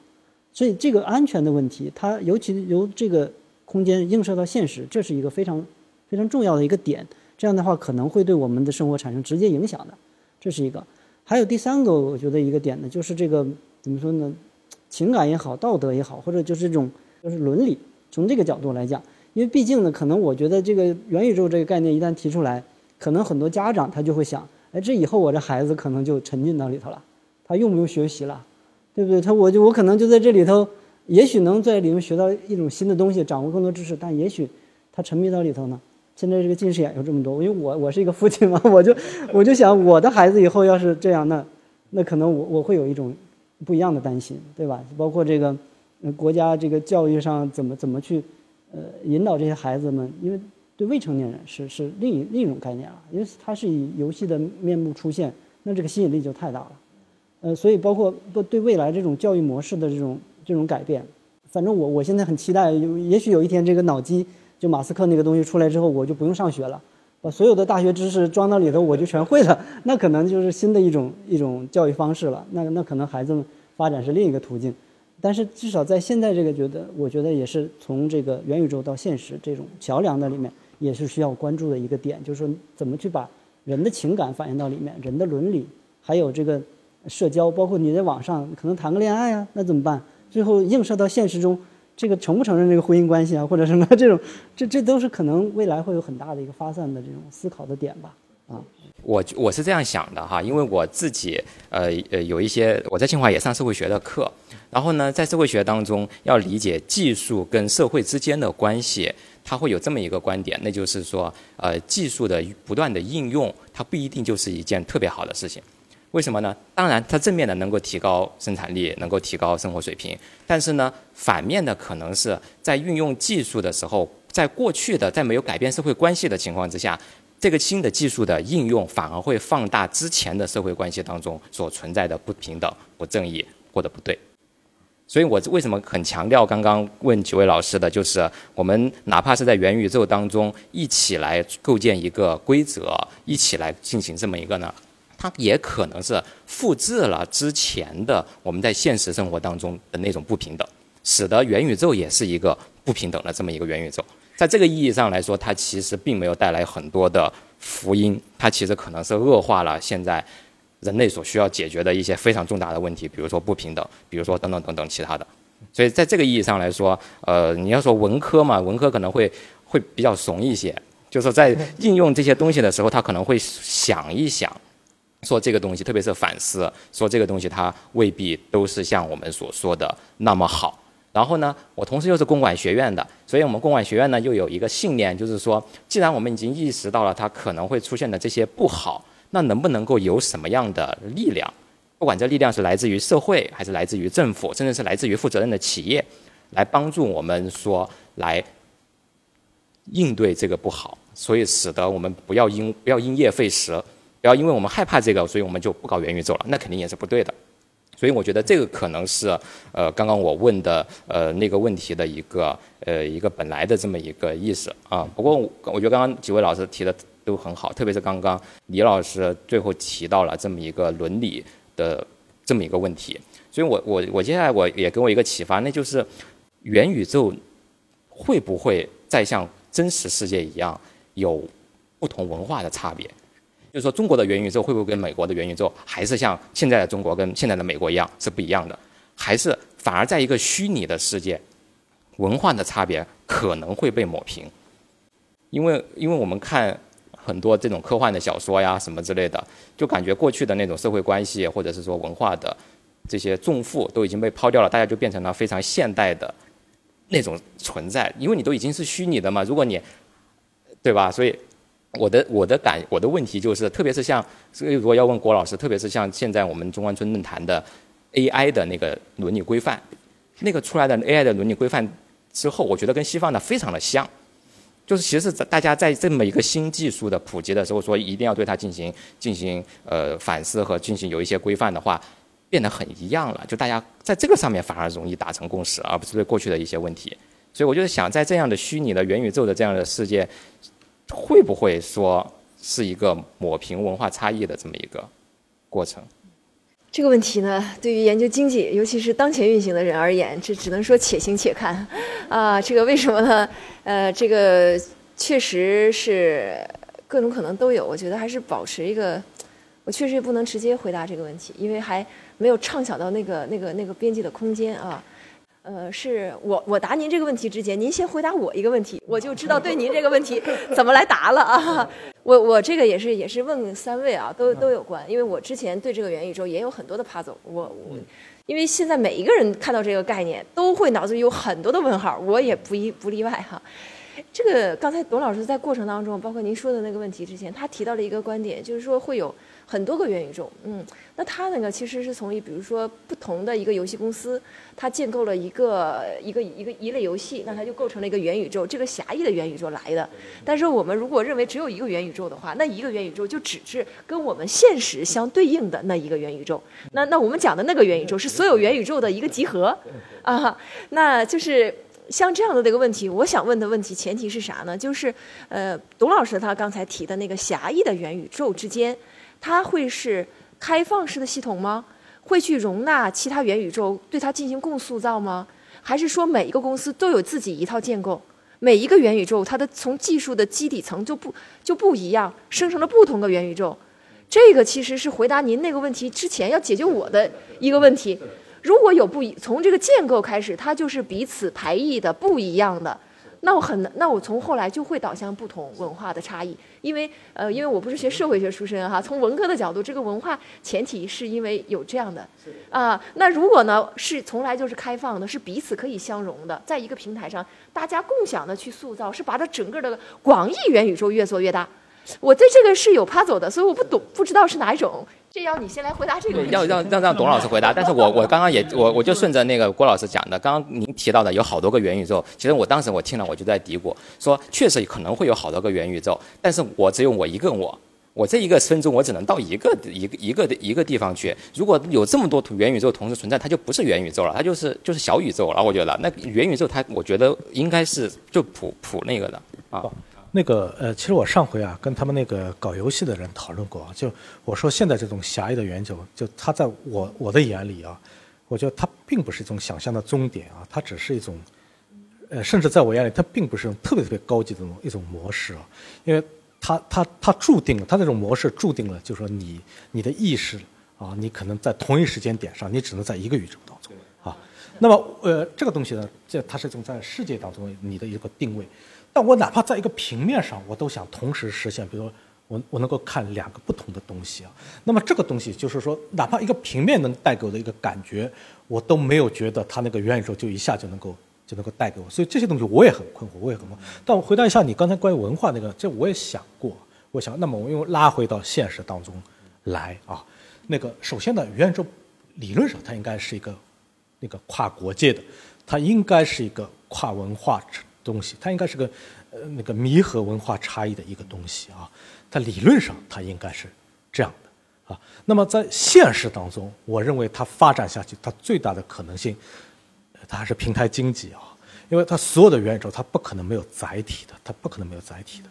所以这个安全的问题，它尤其由这个空间映射到现实，这是一个非常非常重要的一个点。这样的话可能会对我们的生活产生直接影响的，这是一个。还有第三个，我觉得一个点呢，就是这个怎么说呢？情感也好，道德也好，或者就是这种就是伦理，从这个角度来讲，因为毕竟呢，可能我觉得这个元宇宙这个概念一旦提出来，可能很多家长他就会想，哎，这以后我这孩子可能就沉浸到里头了，他用不用学习了，对不对？他我就我可能就在这里头，也许能在里面学到一种新的东西，掌握更多知识，但也许他沉迷到里头呢。现在这个近视眼有这么多，因为我我是一个父亲嘛，我就我就想我的孩子以后要是这样，那那可能我我会有一种不一样的担心，对吧？包括这个国家这个教育上怎么怎么去呃引导这些孩子们，因为对未成年人是是另一另一种概念了，因为它是以游戏的面目出现，那这个吸引力就太大了，呃，所以包括不对未来这种教育模式的这种这种改变，反正我我现在很期待，也许有一天这个脑机。就马斯克那个东西出来之后，我就不用上学了，把所有的大学知识装到里头，我就全会了。那可能就是新的一种一种教育方式了。那那可能孩子们发展是另一个途径，但是至少在现在这个觉得，我觉得也是从这个元宇宙到现实这种桥梁的里面，也是需要关注的一个点，就是说怎么去把人的情感反映到里面，人的伦理，还有这个社交，包括你在网上可能谈个恋爱啊，那怎么办？最后映射到现实中。这个承不承认这个婚姻关系啊，或者什么 这种，这这都是可能未来会有很大的一个发散的这种思考的点吧。啊，我我是这样想的哈，因为我自己呃呃有一些我在清华也上社会学的课，然后呢，在社会学当中要理解技术跟社会之间的关系，它会有这么一个观点，那就是说呃技术的不断的应用，它不一定就是一件特别好的事情。为什么呢？当然，它正面的能够提高生产力，能够提高生活水平。但是呢，反面的可能是在运用技术的时候，在过去的在没有改变社会关系的情况之下，这个新的技术的应用反而会放大之前的社会关系当中所存在的不平等、不正义或者不对。所以我为什么很强调刚刚问几位老师的，就是我们哪怕是在元宇宙当中一起来构建一个规则，一起来进行这么一个呢？它也可能是复制了之前的我们在现实生活当中的那种不平等，使得元宇宙也是一个不平等的这么一个元宇宙。在这个意义上来说，它其实并没有带来很多的福音，它其实可能是恶化了现在人类所需要解决的一些非常重大的问题，比如说不平等，比如说等等等等其他的。所以在这个意义上来说，呃，你要说文科嘛，文科可能会会比较怂一些，就是在应用这些东西的时候，他可能会想一想。说这个东西，特别是反思，说这个东西它未必都是像我们所说的那么好。然后呢，我同时又是公管学院的，所以我们公管学院呢又有一个信念，就是说，既然我们已经意识到了它可能会出现的这些不好，那能不能够有什么样的力量，不管这力量是来自于社会，还是来自于政府，甚至是来自于负责任的企业，来帮助我们说来应对这个不好，所以使得我们不要因不要因噎废食。不要因为我们害怕这个，所以我们就不搞元宇宙了，那肯定也是不对的。所以我觉得这个可能是呃刚刚我问的呃那个问题的一个呃一个本来的这么一个意思啊。不过我觉得刚刚几位老师提的都很好，特别是刚刚李老师最后提到了这么一个伦理的这么一个问题，所以我我我接下来我也给我一个启发，那就是元宇宙会不会再像真实世界一样有不同文化的差别？就是说中国的元宇宙会不会跟美国的元宇宙还是像现在的中国跟现在的美国一样是不一样的？还是反而在一个虚拟的世界，文化的差别可能会被抹平？因为因为我们看很多这种科幻的小说呀什么之类的，就感觉过去的那种社会关系或者是说文化的这些重负都已经被抛掉了，大家就变成了非常现代的那种存在。因为你都已经是虚拟的嘛，如果你对吧？所以我的我的感我的问题就是，特别是像所以如果要问郭老师，特别是像现在我们中关村论坛的 AI 的那个伦理规范，那个出来的 AI 的伦理规范之后，我觉得跟西方的非常的像。就是其实大家在这么一个新技术的普及的时候，说一定要对它进行进行呃反思和进行有一些规范的话，变得很一样了。就大家在这个上面反而容易达成共识，而不是对过去的一些问题。所以我就是想，在这样的虚拟的元宇宙的这样的世界，会不会说是一个抹平文化差异的这么一个过程？这个问题呢，对于研究经济，尤其是当前运行的人而言，这只能说且行且看。啊，这个为什么呢？呃，这个确实是各种可能都有。我觉得还是保持一个，我确实也不能直接回答这个问题，因为还没有畅想到那个那个那个边际的空间啊。呃，是我我答您这个问题之前，您先回答我一个问题，我就知道对您这个问题 怎么来答了啊。我我这个也是也是问三位啊，都都有关，因为我之前对这个元宇宙也有很多的 puzzle，我我因为现在每一个人看到这个概念都会脑子里有很多的问号，我也不一不例外哈。这个刚才董老师在过程当中，包括您说的那个问题之前，他提到了一个观点，就是说会有。很多个元宇宙，嗯，那它那个其实是从一，比如说不同的一个游戏公司，它建构了一个一个一个一类游戏，那它就构成了一个元宇宙，这个狭义的元宇宙来的。但是我们如果认为只有一个元宇宙的话，那一个元宇宙就只是跟我们现实相对应的那一个元宇宙。那那我们讲的那个元宇宙是所有元宇宙的一个集合，啊，那就是像这样的这个问题，我想问的问题前提是啥呢？就是呃，董老师他刚才提的那个狭义的元宇宙之间。它会是开放式的系统吗？会去容纳其他元宇宙对它进行共塑造吗？还是说每一个公司都有自己一套建构？每一个元宇宙它的从技术的基底层就不就不一样，生成了不同的元宇宙？这个其实是回答您那个问题之前要解决我的一个问题。如果有不一，从这个建构开始，它就是彼此排异的不一样的。那我很难，那我从后来就会导向不同文化的差异，因为呃，因为我不是学社会学出身哈，从文科的角度，这个文化前提是因为有这样的，啊，那如果呢是从来就是开放的，是彼此可以相融的，在一个平台上大家共享的去塑造，是把它整个的广义元宇宙越做越大，我对这个是有 puzzle 的，所以我不懂，不知道是哪一种。这要你先来回答这个问题。要让让让董老师回答，但是我我刚刚也我我就顺着那个郭老师讲的，刚刚您提到的有好多个元宇宙，其实我当时我听了我就在嘀咕，说确实可能会有好多个元宇宙，但是我只有我一个我，我这一个分钟我只能到一个一个一个的一个地方去。如果有这么多元宇宙同时存在，它就不是元宇宙了，它就是就是小宇宙了。我觉得那元宇宙它，我觉得应该是就普普那个的啊。那个呃，其实我上回啊跟他们那个搞游戏的人讨论过，啊就我说现在这种狭义的元宇宙，就它在我我的眼里啊，我觉得它并不是一种想象的终点啊，它只是一种，呃，甚至在我眼里，它并不是一种特别特别高级的种一种模式啊，因为它它它注定了，它这种模式注定了，就是说你你的意识啊，你可能在同一时间点上，你只能在一个宇宙当中啊，那么呃，这个东西呢，这它是一种在世界当中你的一个定位。但我哪怕在一个平面上，我都想同时实现。比如说，我我能够看两个不同的东西啊。那么这个东西就是说，哪怕一个平面能带给我的一个感觉，我都没有觉得它那个元宇宙就一下就能够就能够带给我。所以这些东西我也很困惑，我也很困惑。但我回答一下你刚才关于文化那个，这我也想过。我想，那么我又拉回到现实当中来啊。那个首先呢，元宇宙理论上它应该是一个那个跨国界的，它应该是一个跨文化。东西，它应该是个呃那个弥合文化差异的一个东西啊。它理论上它应该是这样的啊。那么在现实当中，我认为它发展下去，它最大的可能性，它还是平台经济啊。因为它所有的元宇宙，它不可能没有载体的，它不可能没有载体的。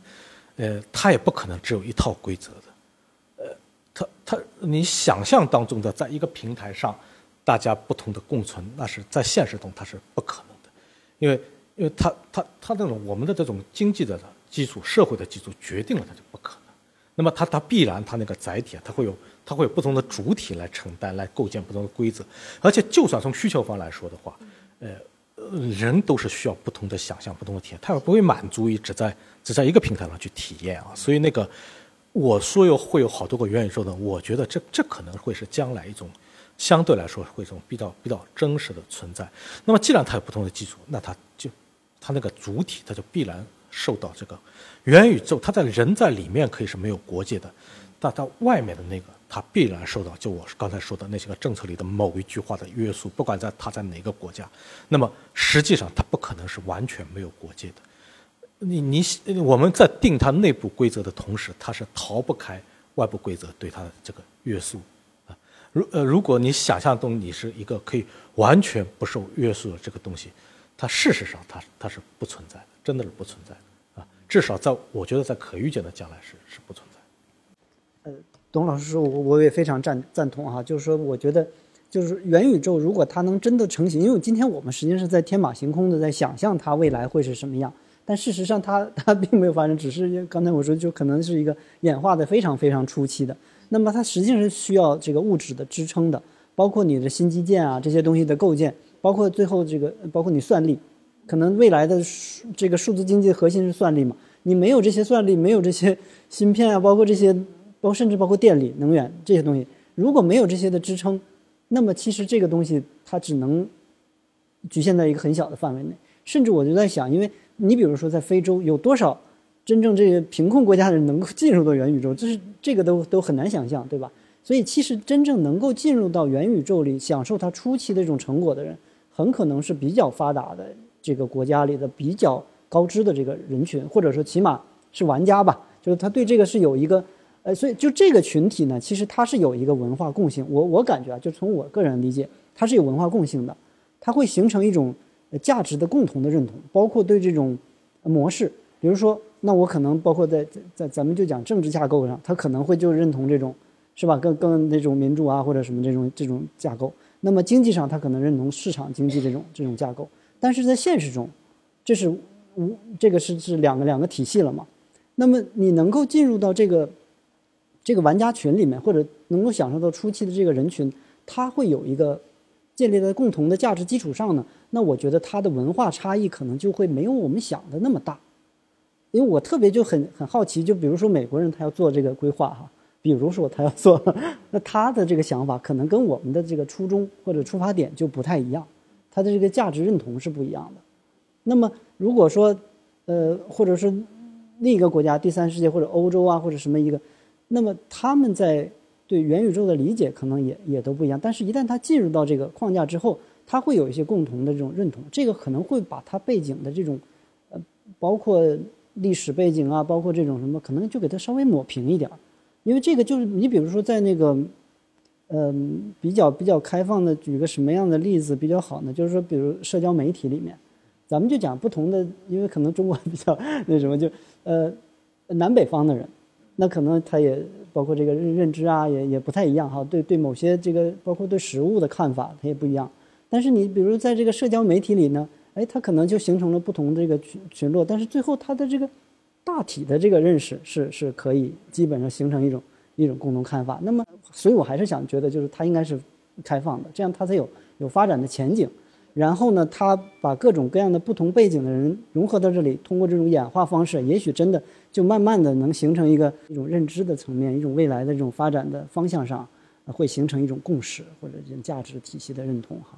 呃，它也不可能只有一套规则的，呃，它它你想象当中的，在一个平台上，大家不同的共存，那是在现实中它是不可能的，因为因为它它它这种我们的这种经济的基础、社会的基础决定了它就不可能，那么它它必然它那个载体啊，它会有它会有不同的主体来承担、来构建不同的规则，而且就算从需求方来说的话，呃。人都是需要不同的想象、不同的体验，他也不会满足于只在只在一个平台上去体验啊。所以那个我说有会有好多个元宇宙的，我觉得这这可能会是将来一种相对来说会一种比较比较真实的存在。那么既然它有不同的基础，那它就它那个主体它就必然受到这个元宇宙，它在人在里面可以是没有国界的，但它外面的那个。它必然受到就我刚才说的那些个政策里的某一句话的约束，不管在它在哪个国家，那么实际上它不可能是完全没有国界的。你你我们在定它内部规则的同时，它是逃不开外部规则对它的这个约束啊。如呃，如果你想象中你是一个可以完全不受约束的这个东西，它事实上它它是不存在的，真的是不存在的啊。至少在我觉得在可预见的将来是是不存在。呃董老师说，我我也非常赞赞同哈，就是说，我觉得，就是元宇宙如果它能真的成型，因为今天我们实际上是在天马行空的在想象它未来会是什么样，但事实上它它并没有发生，只是刚才我说就可能是一个演化的非常非常初期的，那么它实际上是需要这个物质的支撑的，包括你的新基建啊这些东西的构建，包括最后这个包括你算力，可能未来的这个数字经济的核心是算力嘛，你没有这些算力，没有这些 芯片啊，包括这些。包甚至包括电力、能源这些东西，如果没有这些的支撑，那么其实这个东西它只能局限在一个很小的范围内。甚至我就在想，因为你比如说在非洲，有多少真正这些贫困国家的人能够 进入到元宇宙，这是这个都都很难想象，对吧？所以其实真正能够进入到元宇宙里享受它初期的这种成果的人，很可能是比较发达的这个国家里的比较高知的这个人群，或者说起码是玩家吧，就是他对这个是有一个。呃，所以就这个群体呢，其实它是有一个文化共性。我我感觉啊，就从我个人理解，它是有文化共性的，它会形成一种价值的共同的认同，包括对这种模式，比如说，那我可能包括在在咱们就讲政治架构上，他可能会就认同这种，是吧？更更那种民主啊，或者什么这种这种架构。那么经济上，他可能认同市场经济这种这种架构。但是在现实中，这是无这个是是两个两个体系了嘛？那么你能够进入到这个。这个玩家群里面，或者能够享受到初期的这个人群，他会有一个建立在共同的价值基础上呢。那我觉得他的文化差异可能就会没有我们想的那么大。因为我特别就很很好奇，就比如说美国人他要做这个规划哈，比如说他要做，那他的这个想法可能跟我们的这个初衷或者出发点就不太一样，他的这个价值认同是不一样的。那么如果说，呃，或者是另一个国家、第三世界或者欧洲啊，或者什么一个。那么他们在对元宇宙的理解可能也也都不一样，但是，一旦他进入到这个框架之后，他会有一些共同的这种认同，这个可能会把他背景的这种，呃，包括历史背景啊，包括这种什么，可能就给他稍微抹平一点儿，因为这个就是你比如说在那个，嗯，比较比较开放的，举个什么样的例子比较好呢？就是说，比如社交媒体里面，咱们就讲不同的，因为可能中国比较那什么，就呃，南北方的人。那可能他也包括这个认认知啊，也也不太一样哈。对对，某些这个包括对食物的看法，它也不一样。但是你比如在这个社交媒体里呢，哎，它可能就形成了不同的这个群群落，但是最后它的这个大体的这个认识是是可以基本上形成一种一种共同看法。那么，所以我还是想觉得，就是它应该是开放的，这样它才有有发展的前景。然后呢，它把各种各样的不同背景的人融合到这里，通过这种演化方式，也许真的就慢慢的能形成一个一种认知的层面，一种未来的这种发展的方向上，会形成一种共识或者这种价值体系的认同哈。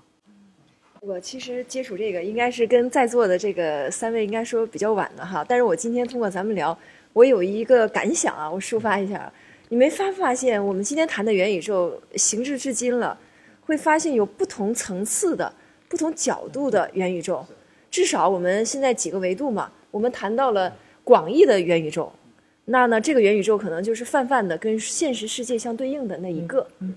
我其实接触这个应该是跟在座的这个三位应该说比较晚的哈，但是我今天通过咱们聊，我有一个感想啊，我抒发一下，你没发发现我们今天谈的元宇宙行至至今了，会发现有不同层次的。不同角度的元宇宙，至少我们现在几个维度嘛，我们谈到了广义的元宇宙，那呢，这个元宇宙可能就是泛泛的跟现实世界相对应的那一个。那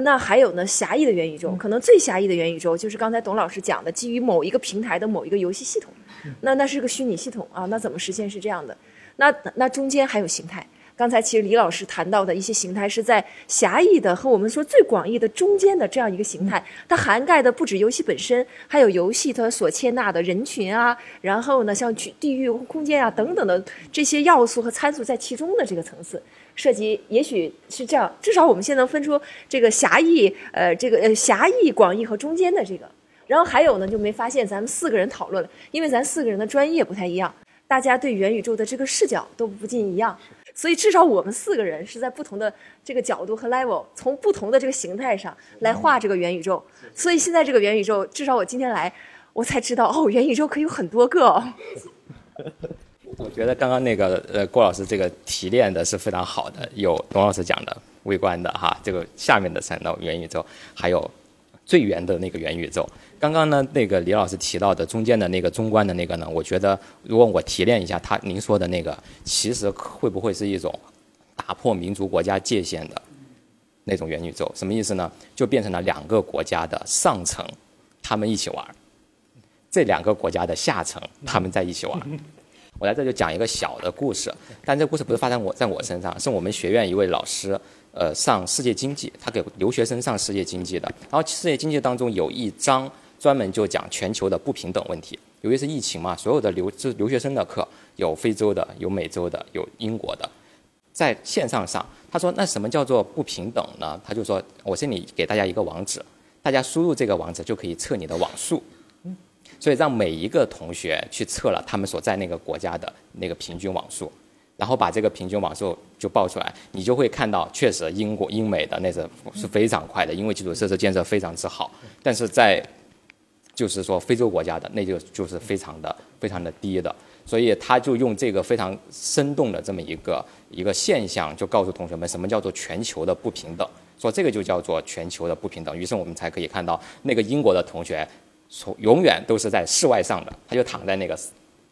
那还有呢，狭义的元宇宙，可能最狭义的元宇宙就是刚才董老师讲的，基于某一个平台的某一个游戏系统，那那是个虚拟系统啊，那怎么实现是这样的？那那中间还有形态。刚才其实李老师谈到的一些形态，是在狭义的和我们说最广义的中间的这样一个形态，它涵盖的不止游戏本身，还有游戏它所接纳的人群啊，然后呢，像地域、空间啊等等的这些要素和参数在其中的这个层次涉及，也许是这样，至少我们现在能分出这个狭义、呃，这个呃狭义、广义和中间的这个。然后还有呢，就没发现咱们四个人讨论了，因为咱四个人的专业不太一样，大家对元宇宙的这个视角都不尽一样。所以至少我们四个人是在不同的这个角度和 level，从不同的这个形态上来画这个元宇宙。所以现在这个元宇宙，至少我今天来，我才知道哦，元宇宙可以有很多个。我觉得刚刚那个呃郭老师这个提炼的是非常好的，有董老师讲的微观的哈，这个下面的三道元宇宙，还有最圆的那个元宇宙。刚刚呢，那个李老师提到的中间的那个中观的那个呢，我觉得如果我提炼一下他您说的那个，其实会不会是一种打破民族国家界限的那种元宇宙？什么意思呢？就变成了两个国家的上层，他们一起玩这两个国家的下层他们在一起玩我在这就讲一个小的故事，但这故事不是发生我在我身上，是我们学院一位老师，呃，上世界经济，他给留学生上世界经济的，然后世界经济当中有一章。专门就讲全球的不平等问题，由于是疫情嘛，所有的留这留学生的课有非洲的，有美洲的，有英国的，在线上上。他说：“那什么叫做不平等呢？”他就说：“我这里给大家一个网址，大家输入这个网址就可以测你的网速。所以让每一个同学去测了他们所在那个国家的那个平均网速，然后把这个平均网速就报出来，你就会看到，确实英国英美的那是是非常快的，因为基础设施建设非常之好。但是在就是说，非洲国家的那就就是非常的非常的低的，所以他就用这个非常生动的这么一个一个现象，就告诉同学们什么叫做全球的不平等，说这个就叫做全球的不平等。于是我们才可以看到那个英国的同学，从永远都是在室外上的，他就躺在那个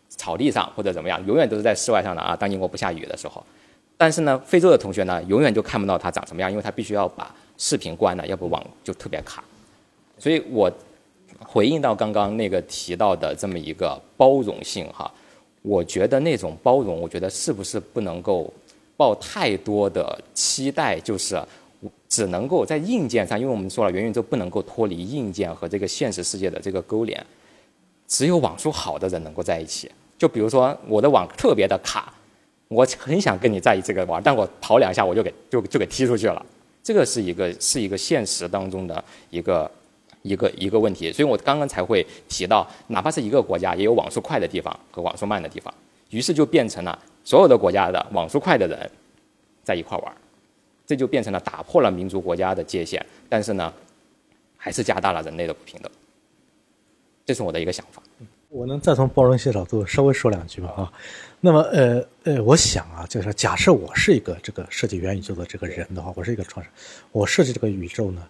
草地上或者怎么样，永远都是在室外上的啊。当英国不下雨的时候，但是呢，非洲的同学呢，永远就看不到他长什么样，因为他必须要把视频关了，要不网就特别卡。所以我。回应到刚刚那个提到的这么一个包容性哈，我觉得那种包容，我觉得是不是不能够抱太多的期待，就是只能够在硬件上，因为我们说了元宇宙不能够脱离硬件和这个现实世界的这个勾连，只有网速好的人能够在一起。就比如说我的网特别的卡，我很想跟你在这个玩，但我跑两下我就给就就给踢出去了，这个是一个是一个现实当中的一个。一个一个问题，所以我刚刚才会提到，哪怕是一个国家，也有网速快的地方和网速慢的地方，于是就变成了所有的国家的网速快的人在一块玩，这就变成了打破了民族国家的界限，但是呢，还是加大了人类的不平等。这是我的一个想法。我能再从包容性角度稍微说两句吧啊，那么呃呃，我想啊，就是假设我是一个这个设计元宇宙的这个人的话，我是一个创始人，我设计这个宇宙呢。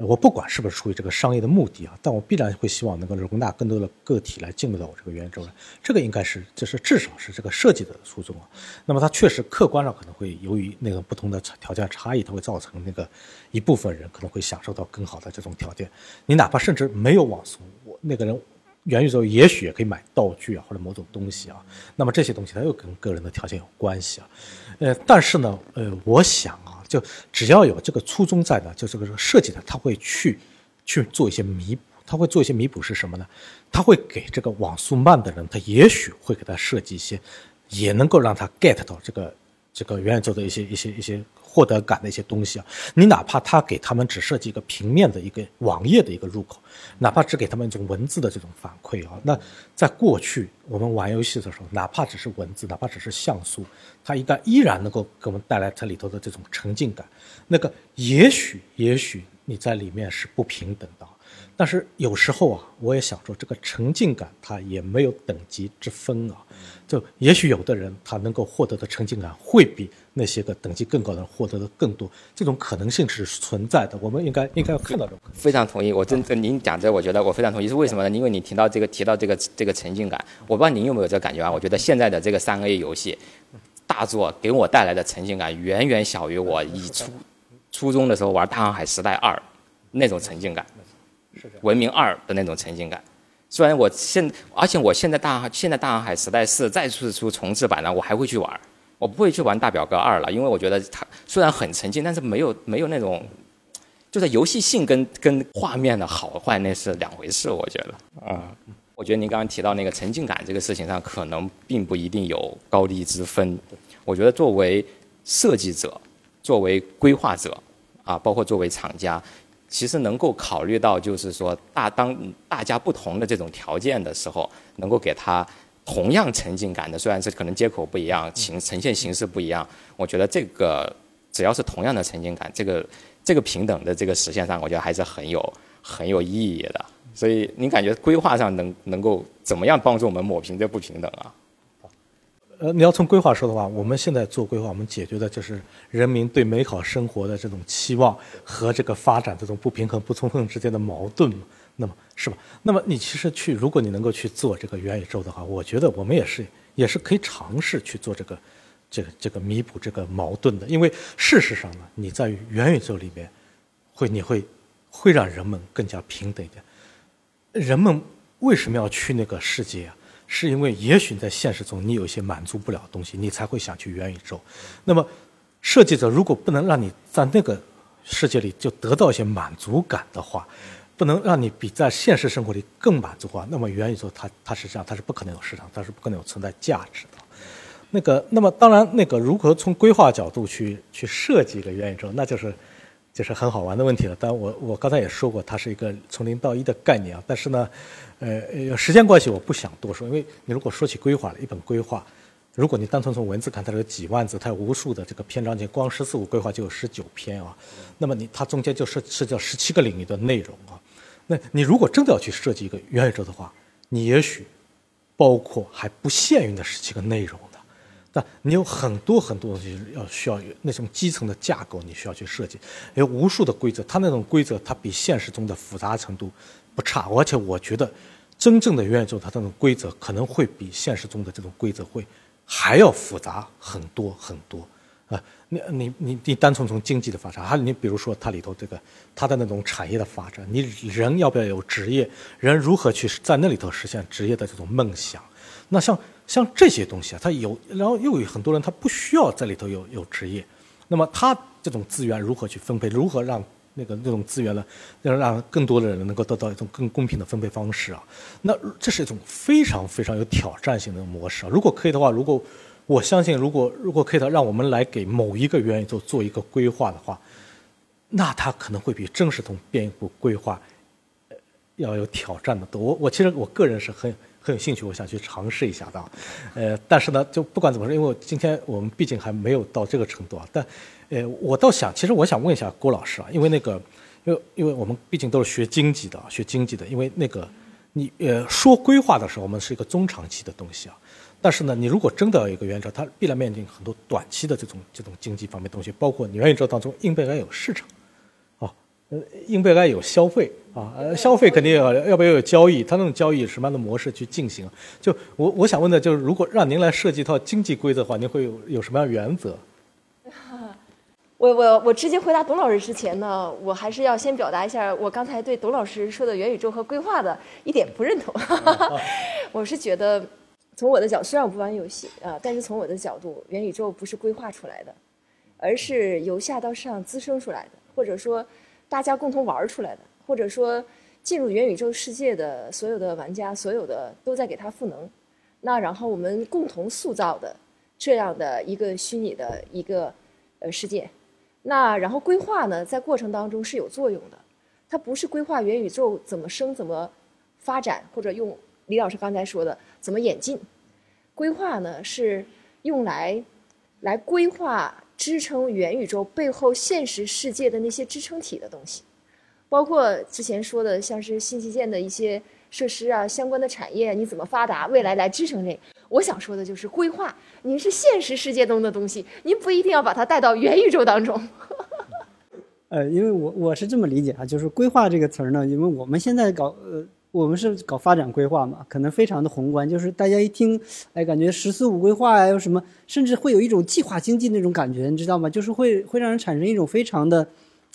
我不管是不是出于这个商业的目的啊，但我必然会希望能够容纳更多的个体来进入到我这个元宇宙来。这个应该是，这是至少是这个设计的初衷啊。那么它确实客观上可能会由于那个不同的条件差异，它会造成那个一部分人可能会享受到更好的这种条件。你哪怕甚至没有网速，我那个人元宇宙也许也可以买道具啊或者某种东西啊。那么这些东西它又跟个人的条件有关系啊。呃，但是呢，呃，我想啊。就只要有这个初衷在的，就这个设计的，他会去去做一些弥补，他会做一些弥补是什么呢？他会给这个网速慢的人，他也许会给他设计一些，也能够让他 get 到这个这个原宇宙的一些一些一些。获得感的一些东西啊，你哪怕他给他们只设计一个平面的一个网页的一个入口，哪怕只给他们一种文字的这种反馈啊，那在过去我们玩游戏的时候，哪怕只是文字，哪怕只是像素，它一旦依然能够给我们带来它里头的这种沉浸感。那个也许也许你在里面是不平等的，但是有时候啊，我也想说，这个沉浸感它也没有等级之分啊。就也许有的人他能够获得的沉浸感会比那些个等级更高的人获得的更多，这种可能性是存在的。我们应该应该要看到这种。非常同意，我真您讲这，我觉得我非常同意。是为什么呢？因为你提到这个提到这个这个沉浸感，我不知道您有没有这个感觉啊？我觉得现在的这个三 A 游戏大作给我带来的沉浸感远远小于我以初初中的时候玩《大航海时代二》那种沉浸感，《文明二》的那种沉浸感。虽然我现，而且我现在大现在大航海时代四再次出重置版了，我还会去玩，我不会去玩大表哥二了，因为我觉得它虽然很沉浸，但是没有没有那种，就是游戏性跟跟画面的好坏那是两回事，我觉得啊，我觉得您刚刚提到那个沉浸感这个事情上，可能并不一定有高低之分。我觉得作为设计者，作为规划者，啊，包括作为厂家。其实能够考虑到，就是说大当大家不同的这种条件的时候，能够给他同样沉浸感的，虽然是可能接口不一样，形呈现形式不一样，我觉得这个只要是同样的沉浸感，这个这个平等的这个实现上，我觉得还是很有很有意义的。所以您感觉规划上能能够怎么样帮助我们抹平这不平等啊？呃，你要从规划说的话，我们现在做规划，我们解决的就是人民对美好生活的这种期望和这个发展这种不平衡、不充分之间的矛盾嘛。那么是吧？那么你其实去，如果你能够去做这个元宇宙的话，我觉得我们也是也是可以尝试去做这个这个这个弥补这个矛盾的。因为事实上呢，你在元宇宙里面会你会会让人们更加平等一点。人们为什么要去那个世界啊？是因为也许在现实中你有一些满足不了的东西，你才会想去元宇宙。那么，设计者如果不能让你在那个世界里就得到一些满足感的话，不能让你比在现实生活里更满足的话，那么元宇宙它它实际上，它是不可能有市场，它是不可能有存在价值的。那个，那么当然，那个如何从规划角度去去设计一个元宇宙，那就是。就是很好玩的问题了，但我我刚才也说过，它是一个从零到一的概念啊。但是呢，呃，时间关系，我不想多说，因为你如果说起规划，一本规划，如果你单纯从文字看，它有几万字，它有无数的这个篇章节，光“十四五”规划就有十九篇啊。那么你它中间就涉涉及到十七个领域的内容啊。那你如果真的要去设计一个元宇宙的话，你也许包括还不限于那十七个内容的。但你有很多很多东西要需要那种基层的架构，你需要去设计，有无数的规则。它那种规则，它比现实中的复杂程度不差，而且我觉得，真正的元宇宙它这种规则可能会比现实中的这种规则会还要复杂很多很多啊！你你你你单纯从经济的发展，还你比如说它里头这个它的那种产业的发展，你人要不要有职业？人如何去在那里头实现职业的这种梦想？那像。像这些东西啊，它有，然后又有很多人他不需要在里头有有职业，那么他这种资源如何去分配？如何让那个那种资源呢，要让更多的人能够得到一种更公平的分配方式啊？那这是一种非常非常有挑战性的模式啊！如果可以的话，如果我相信，如果如果可以的，让我们来给某一个元宇宙做一个规划的话，那它可能会比正式从编一部规划要有挑战的多。我我其实我个人是很。很有兴趣，我想去尝试一下的，呃，但是呢，就不管怎么说，因为今天我们毕竟还没有到这个程度啊。但，呃，我倒想，其实我想问一下郭老师啊，因为那个，因为因为我们毕竟都是学经济的啊，学经济的，因为那个，你呃说规划的时候，我们是一个中长期的东西啊。但是呢，你如果真的要一个元宇宙，它必然面临很多短期的这种这种经济方面东西，包括你元宇宙当中应不应该有市场。呃，应不应该有消费啊？呃，消费肯定要，要不要有交易？它那种交易什么样的模式去进行？就我我想问的就是，如果让您来设计一套经济规则的话，您会有有什么样原则？我我我直接回答董老师之前呢，我还是要先表达一下我刚才对董老师说的元宇宙和规划的一点不认同。我是觉得，从我的角，虽然我不玩游戏啊，但是从我的角度，元宇宙不是规划出来的，而是由下到上滋生出来的，或者说。大家共同玩出来的，或者说进入元宇宙世界的所有的玩家，所有的都在给它赋能。那然后我们共同塑造的这样的一个虚拟的一个呃世界。那然后规划呢，在过程当中是有作用的。它不是规划元宇宙怎么生、怎么发展，或者用李老师刚才说的怎么演进。规划呢是用来来规划。支撑元宇宙背后现实世界的那些支撑体的东西，包括之前说的像是新基建的一些设施啊，相关的产业你怎么发达，未来来支撑这？我想说的就是规划，您是现实世界中的东西，您不一定要把它带到元宇宙当中。呃，因为我我是这么理解啊，就是规划这个词儿呢，因为我们现在搞呃。我们是搞发展规划嘛，可能非常的宏观，就是大家一听，哎，感觉“十四五”规划呀，有什么，甚至会有一种计划经济那种感觉，你知道吗？就是会会让人产生一种非常的，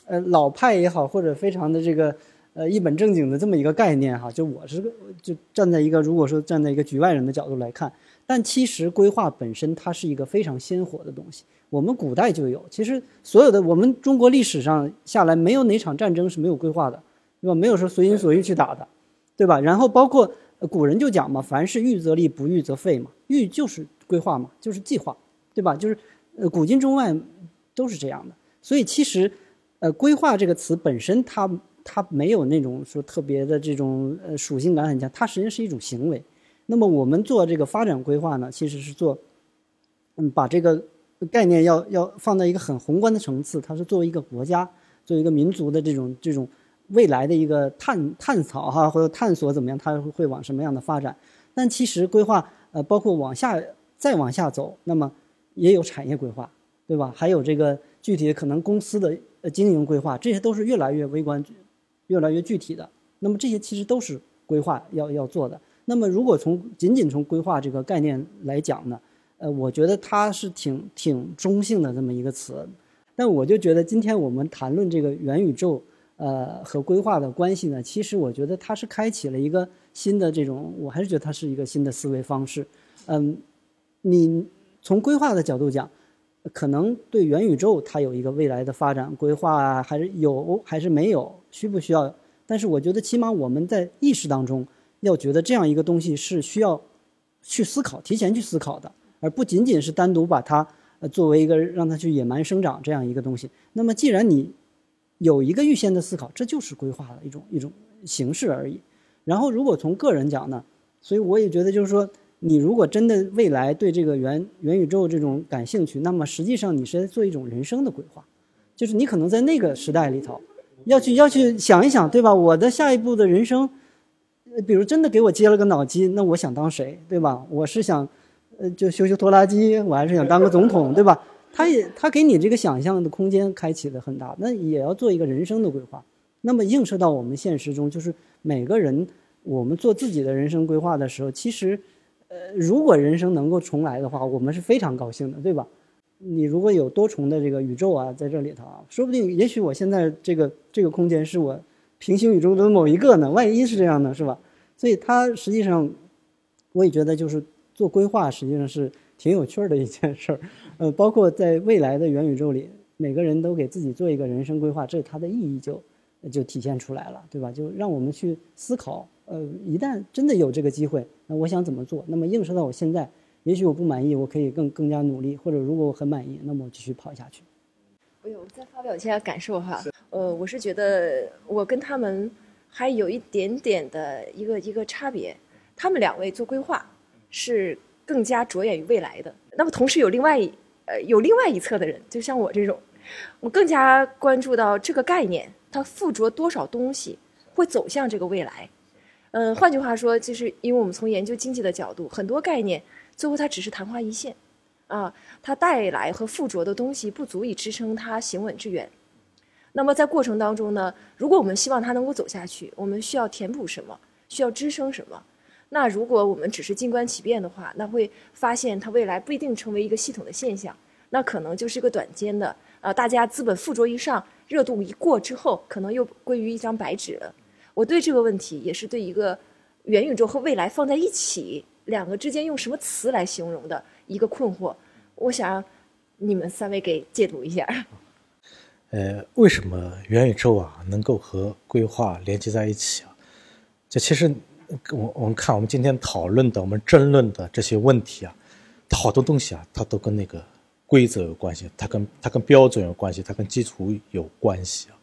呃，老派也好，或者非常的这个，呃一本正经的这么一个概念哈。就我是就站在一个如果说站在一个局外人的角度来看，但其实规划本身它是一个非常鲜活的东西。我们古代就有，其实所有的我们中国历史上下来，没有哪场战争是没有规划的，对吧？没有说随心所欲去打的，对吧？然后包括古人就讲嘛，凡事预则立，不预则废嘛。预就是规划嘛，就是计划，对吧？就是呃，古今中外都是这样的。所以其实，呃，规划这个词本身，它它没有那种说特别的这种呃属性感很强，它实际上是一种行为。那么我们做这个发展规划呢，其实是做，嗯，把这个。概念要要放在一个很宏观的层次，它是作为一个国家、作为一个民族的这种这种未来的一个探探讨哈，或者探索怎么样，它会往什么样的发展？但其实规划呃，包括往下再往下走，那么也有产业规划，对吧？还有这个具体可能公司的经营规划，这些都是越来越微观、越来越具体的。那么这些其实都是规划要要做的。那么如果从仅仅从规划这个概念来讲呢？呃，我觉得它是挺挺中性的这么一个词，但我就觉得今天我们谈论这个元宇宙，呃，和规划的关系呢，其实我觉得它是开启了一个新的这种，我还是觉得它是一个新的思维方式。嗯，你从规划的角度讲，可能对元宇宙它有一个未来的发展规划啊，还是有还是没有，需不需要？但是我觉得起码我们在意识当中要觉得这样一个东西是需要去思考，提前去思考的。而不仅仅是单独把它作为一个让它去野蛮生长这样一个东西。那么，既然你有一个预先的思考，这就是规划的一种一种形式而已。然后，如果从个人讲呢，所以我也觉得就是说，你如果真的未来对这个元元宇宙这种感兴趣，那么实际上你是在做一种人生的规划，就是你可能在那个时代里头要去要去想一想，对吧？我的下一步的人生，比如真的给我接了个脑机，那我想当谁，对吧？我是想。呃，就修修拖拉机，我还是想当个总统，对吧？他也他给你这个想象的空间开启的很大，那也要做一个人生的规划。那么映射到我们现实中，就是每个人我们做自己的人生规划的时候，其实，呃，如果人生能够重来的话，我们是非常高兴的，对吧？你如果有多重的这个宇宙啊，在这里头啊，说不定也许我现在这个这个空间是我平行宇宙的某一个呢，万一是这样呢，是吧？所以它实际上，我也觉得就是。做规划实际上是挺有趣儿的一件事儿，呃，包括在未来的元宇宙里，每个人都给自己做一个人生规划，这它的意义就就体现出来了，对吧？就让我们去思考，呃，一旦真的有这个机会，那我想怎么做？那么映射到我现在，也许我不满意，我可以更更加努力，或者如果我很满意，那么我继续跑下去。哎呦，再发表一下感受哈，呃，我是觉得我跟他们还有一点点的一个一个差别，他们两位做规划。是更加着眼于未来的。那么，同时有另外一呃有另外一侧的人，就像我这种，我更加关注到这个概念，它附着多少东西会走向这个未来。嗯，换句话说，就是因为我们从研究经济的角度，很多概念最后它只是昙花一现，啊，它带来和附着的东西不足以支撑它行稳致远。那么在过程当中呢，如果我们希望它能够走下去，我们需要填补什么？需要支撑什么？那如果我们只是静观其变的话，那会发现它未来不一定成为一个系统的现象，那可能就是一个短间的啊，大家资本附着一上，热度一过之后，可能又归于一张白纸了。我对这个问题也是对一个元宇宙和未来放在一起，两个之间用什么词来形容的一个困惑。我想你们三位给解读一下。呃，为什么元宇宙啊能够和规划连接在一起啊？这其实。我我们看，我们今天讨论的、我们争论的这些问题啊，好多东西啊，它都跟那个规则有关系，它跟它跟标准有关系，它跟基础有关系啊。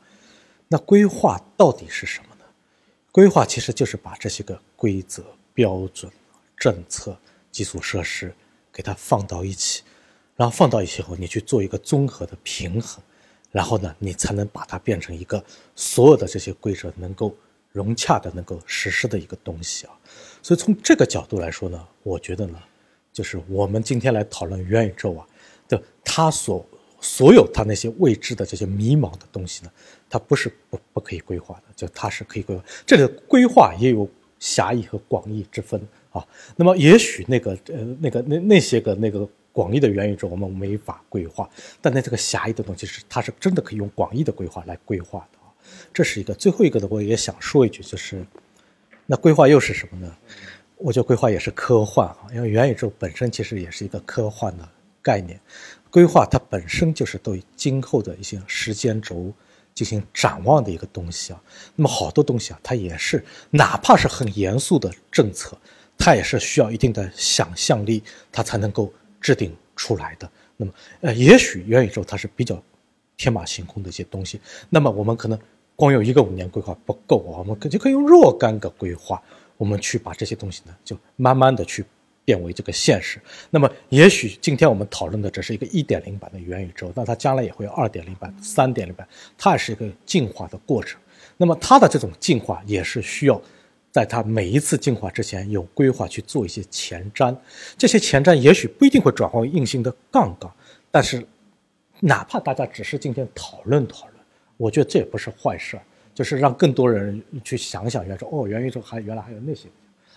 那规划到底是什么呢？规划其实就是把这些个规则、标准、政策、基础设施给它放到一起，然后放到一起后，你去做一个综合的平衡，然后呢，你才能把它变成一个所有的这些规则能够。融洽的能够实施的一个东西啊，所以从这个角度来说呢，我觉得呢，就是我们今天来讨论元宇宙啊，的它所所有它那些未知的这些迷茫的东西呢，它不是不不可以规划的，就它是可以规划。这里的规划也有狭义和广义之分啊。那么也许那个呃那个那那些个那个广义的元宇宙我们没法规划，但那这个狭义的东西是它是真的可以用广义的规划来规划的。这是一个。最后一个的，我也想说一句，就是那规划又是什么呢？我觉得规划也是科幻啊，因为元宇宙本身其实也是一个科幻的概念。规划它本身就是对今后的一些时间轴进行展望的一个东西啊。那么好多东西啊，它也是哪怕是很严肃的政策，它也是需要一定的想象力，它才能够制定出来的。那么，呃，也许元宇宙它是比较天马行空的一些东西。那么我们可能光有一个五年规划不够啊，我们可就可以用若干个规划。我们去把这些东西呢，就慢慢的去变为这个现实。那么，也许今天我们讨论的只是一个一点零版的元宇宙，那它将来也会有二点零版、三点零版，它也是一个进化的过程。那么，它的这种进化也是需要在它每一次进化之前有规划去做一些前瞻。这些前瞻也许不一定会转化为硬性的杠杆，但是哪怕大家只是今天讨论讨论，我觉得这也不是坏事。就是让更多人去想想元宇宙哦，元宇宙还原来还有那些，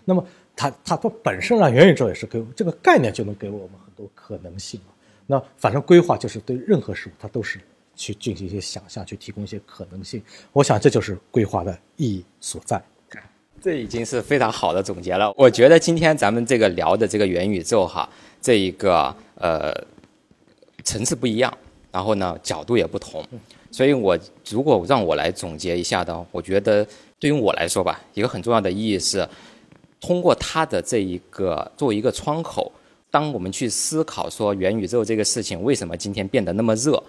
那么它它它本身让元宇宙也是给这个概念就能给我们很多可能性嘛。那反正规划就是对任何事物它都是去进行一些想象，去提供一些可能性。我想这就是规划的意义所在。这已经是非常好的总结了。我觉得今天咱们这个聊的这个元宇宙哈，这一个呃层次不一样，然后呢角度也不同。所以，我如果让我来总结一下的，我觉得对于我来说吧，一个很重要的意义是，通过它的这一个作为一个窗口，当我们去思考说元宇宙这个事情为什么今天变得那么热，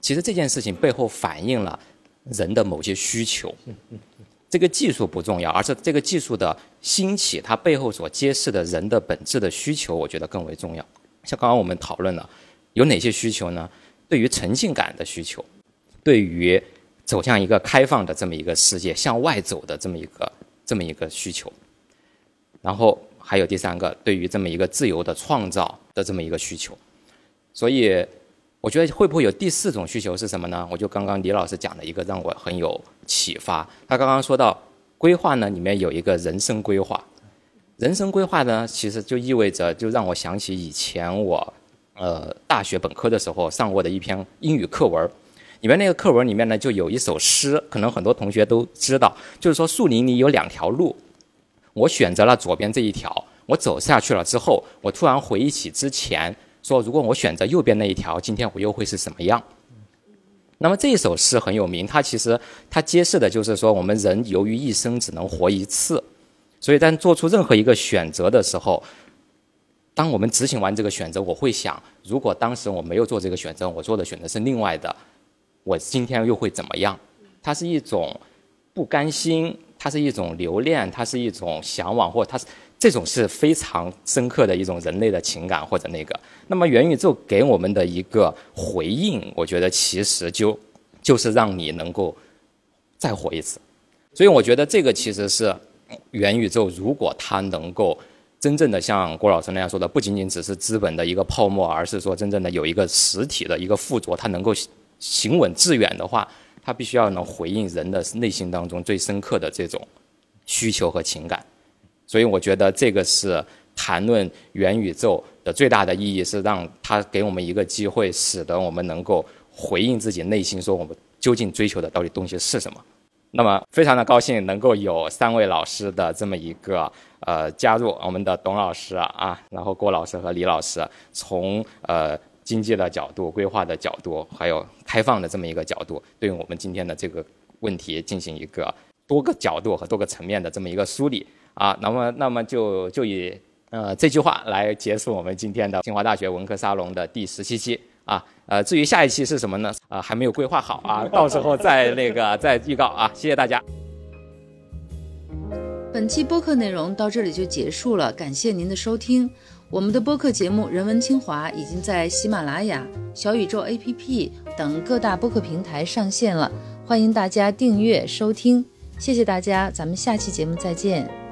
其实这件事情背后反映了人的某些需求。这个技术不重要，而是这个技术的兴起，它背后所揭示的人的本质的需求，我觉得更为重要。像刚刚我们讨论了有哪些需求呢？对于沉浸感的需求。对于走向一个开放的这么一个世界，向外走的这么一个这么一个需求，然后还有第三个，对于这么一个自由的创造的这么一个需求，所以我觉得会不会有第四种需求是什么呢？我就刚刚李老师讲的一个让我很有启发。他刚刚说到规划呢，里面有一个人生规划，人生规划呢，其实就意味着就让我想起以前我呃大学本科的时候上过的一篇英语课文。里面那个课文里面呢，就有一首诗，可能很多同学都知道，就是说树林里有两条路，我选择了左边这一条，我走下去了之后，我突然回忆起之前说，如果我选择右边那一条，今天我又会是什么样？那么这一首诗很有名，它其实它揭示的就是说，我们人由于一生只能活一次，所以在做出任何一个选择的时候，当我们执行完这个选择，我会想，如果当时我没有做这个选择，我做的选择是另外的。我今天又会怎么样？它是一种不甘心，它是一种留恋，它是一种向往，或它是这种是非常深刻的一种人类的情感或者那个。那么元宇宙给我们的一个回应，我觉得其实就就是让你能够再活一次。所以我觉得这个其实是元宇宙，如果它能够真正的像郭老师那样说的，不仅仅只是资本的一个泡沫，而是说真正的有一个实体的一个附着，它能够。行稳致远的话，它必须要能回应人的内心当中最深刻的这种需求和情感，所以我觉得这个是谈论元宇宙的最大的意义，是让它给我们一个机会，使得我们能够回应自己内心，说我们究竟追求的到底东西是什么。那么非常的高兴能够有三位老师的这么一个呃加入，我们的董老师啊，然后郭老师和李老师从呃。经济的角度、规划的角度，还有开放的这么一个角度，对我们今天的这个问题进行一个多个角度和多个层面的这么一个梳理啊。那么，那么就就以呃这句话来结束我们今天的清华大学文科沙龙的第十七期啊。呃，至于下一期是什么呢？啊，还没有规划好啊，到时候再那个再预告啊。谢谢大家。本期播客内容到这里就结束了，感谢您的收听。我们的播客节目《人文清华》已经在喜马拉雅、小宇宙 APP 等各大播客平台上线了，欢迎大家订阅收听。谢谢大家，咱们下期节目再见。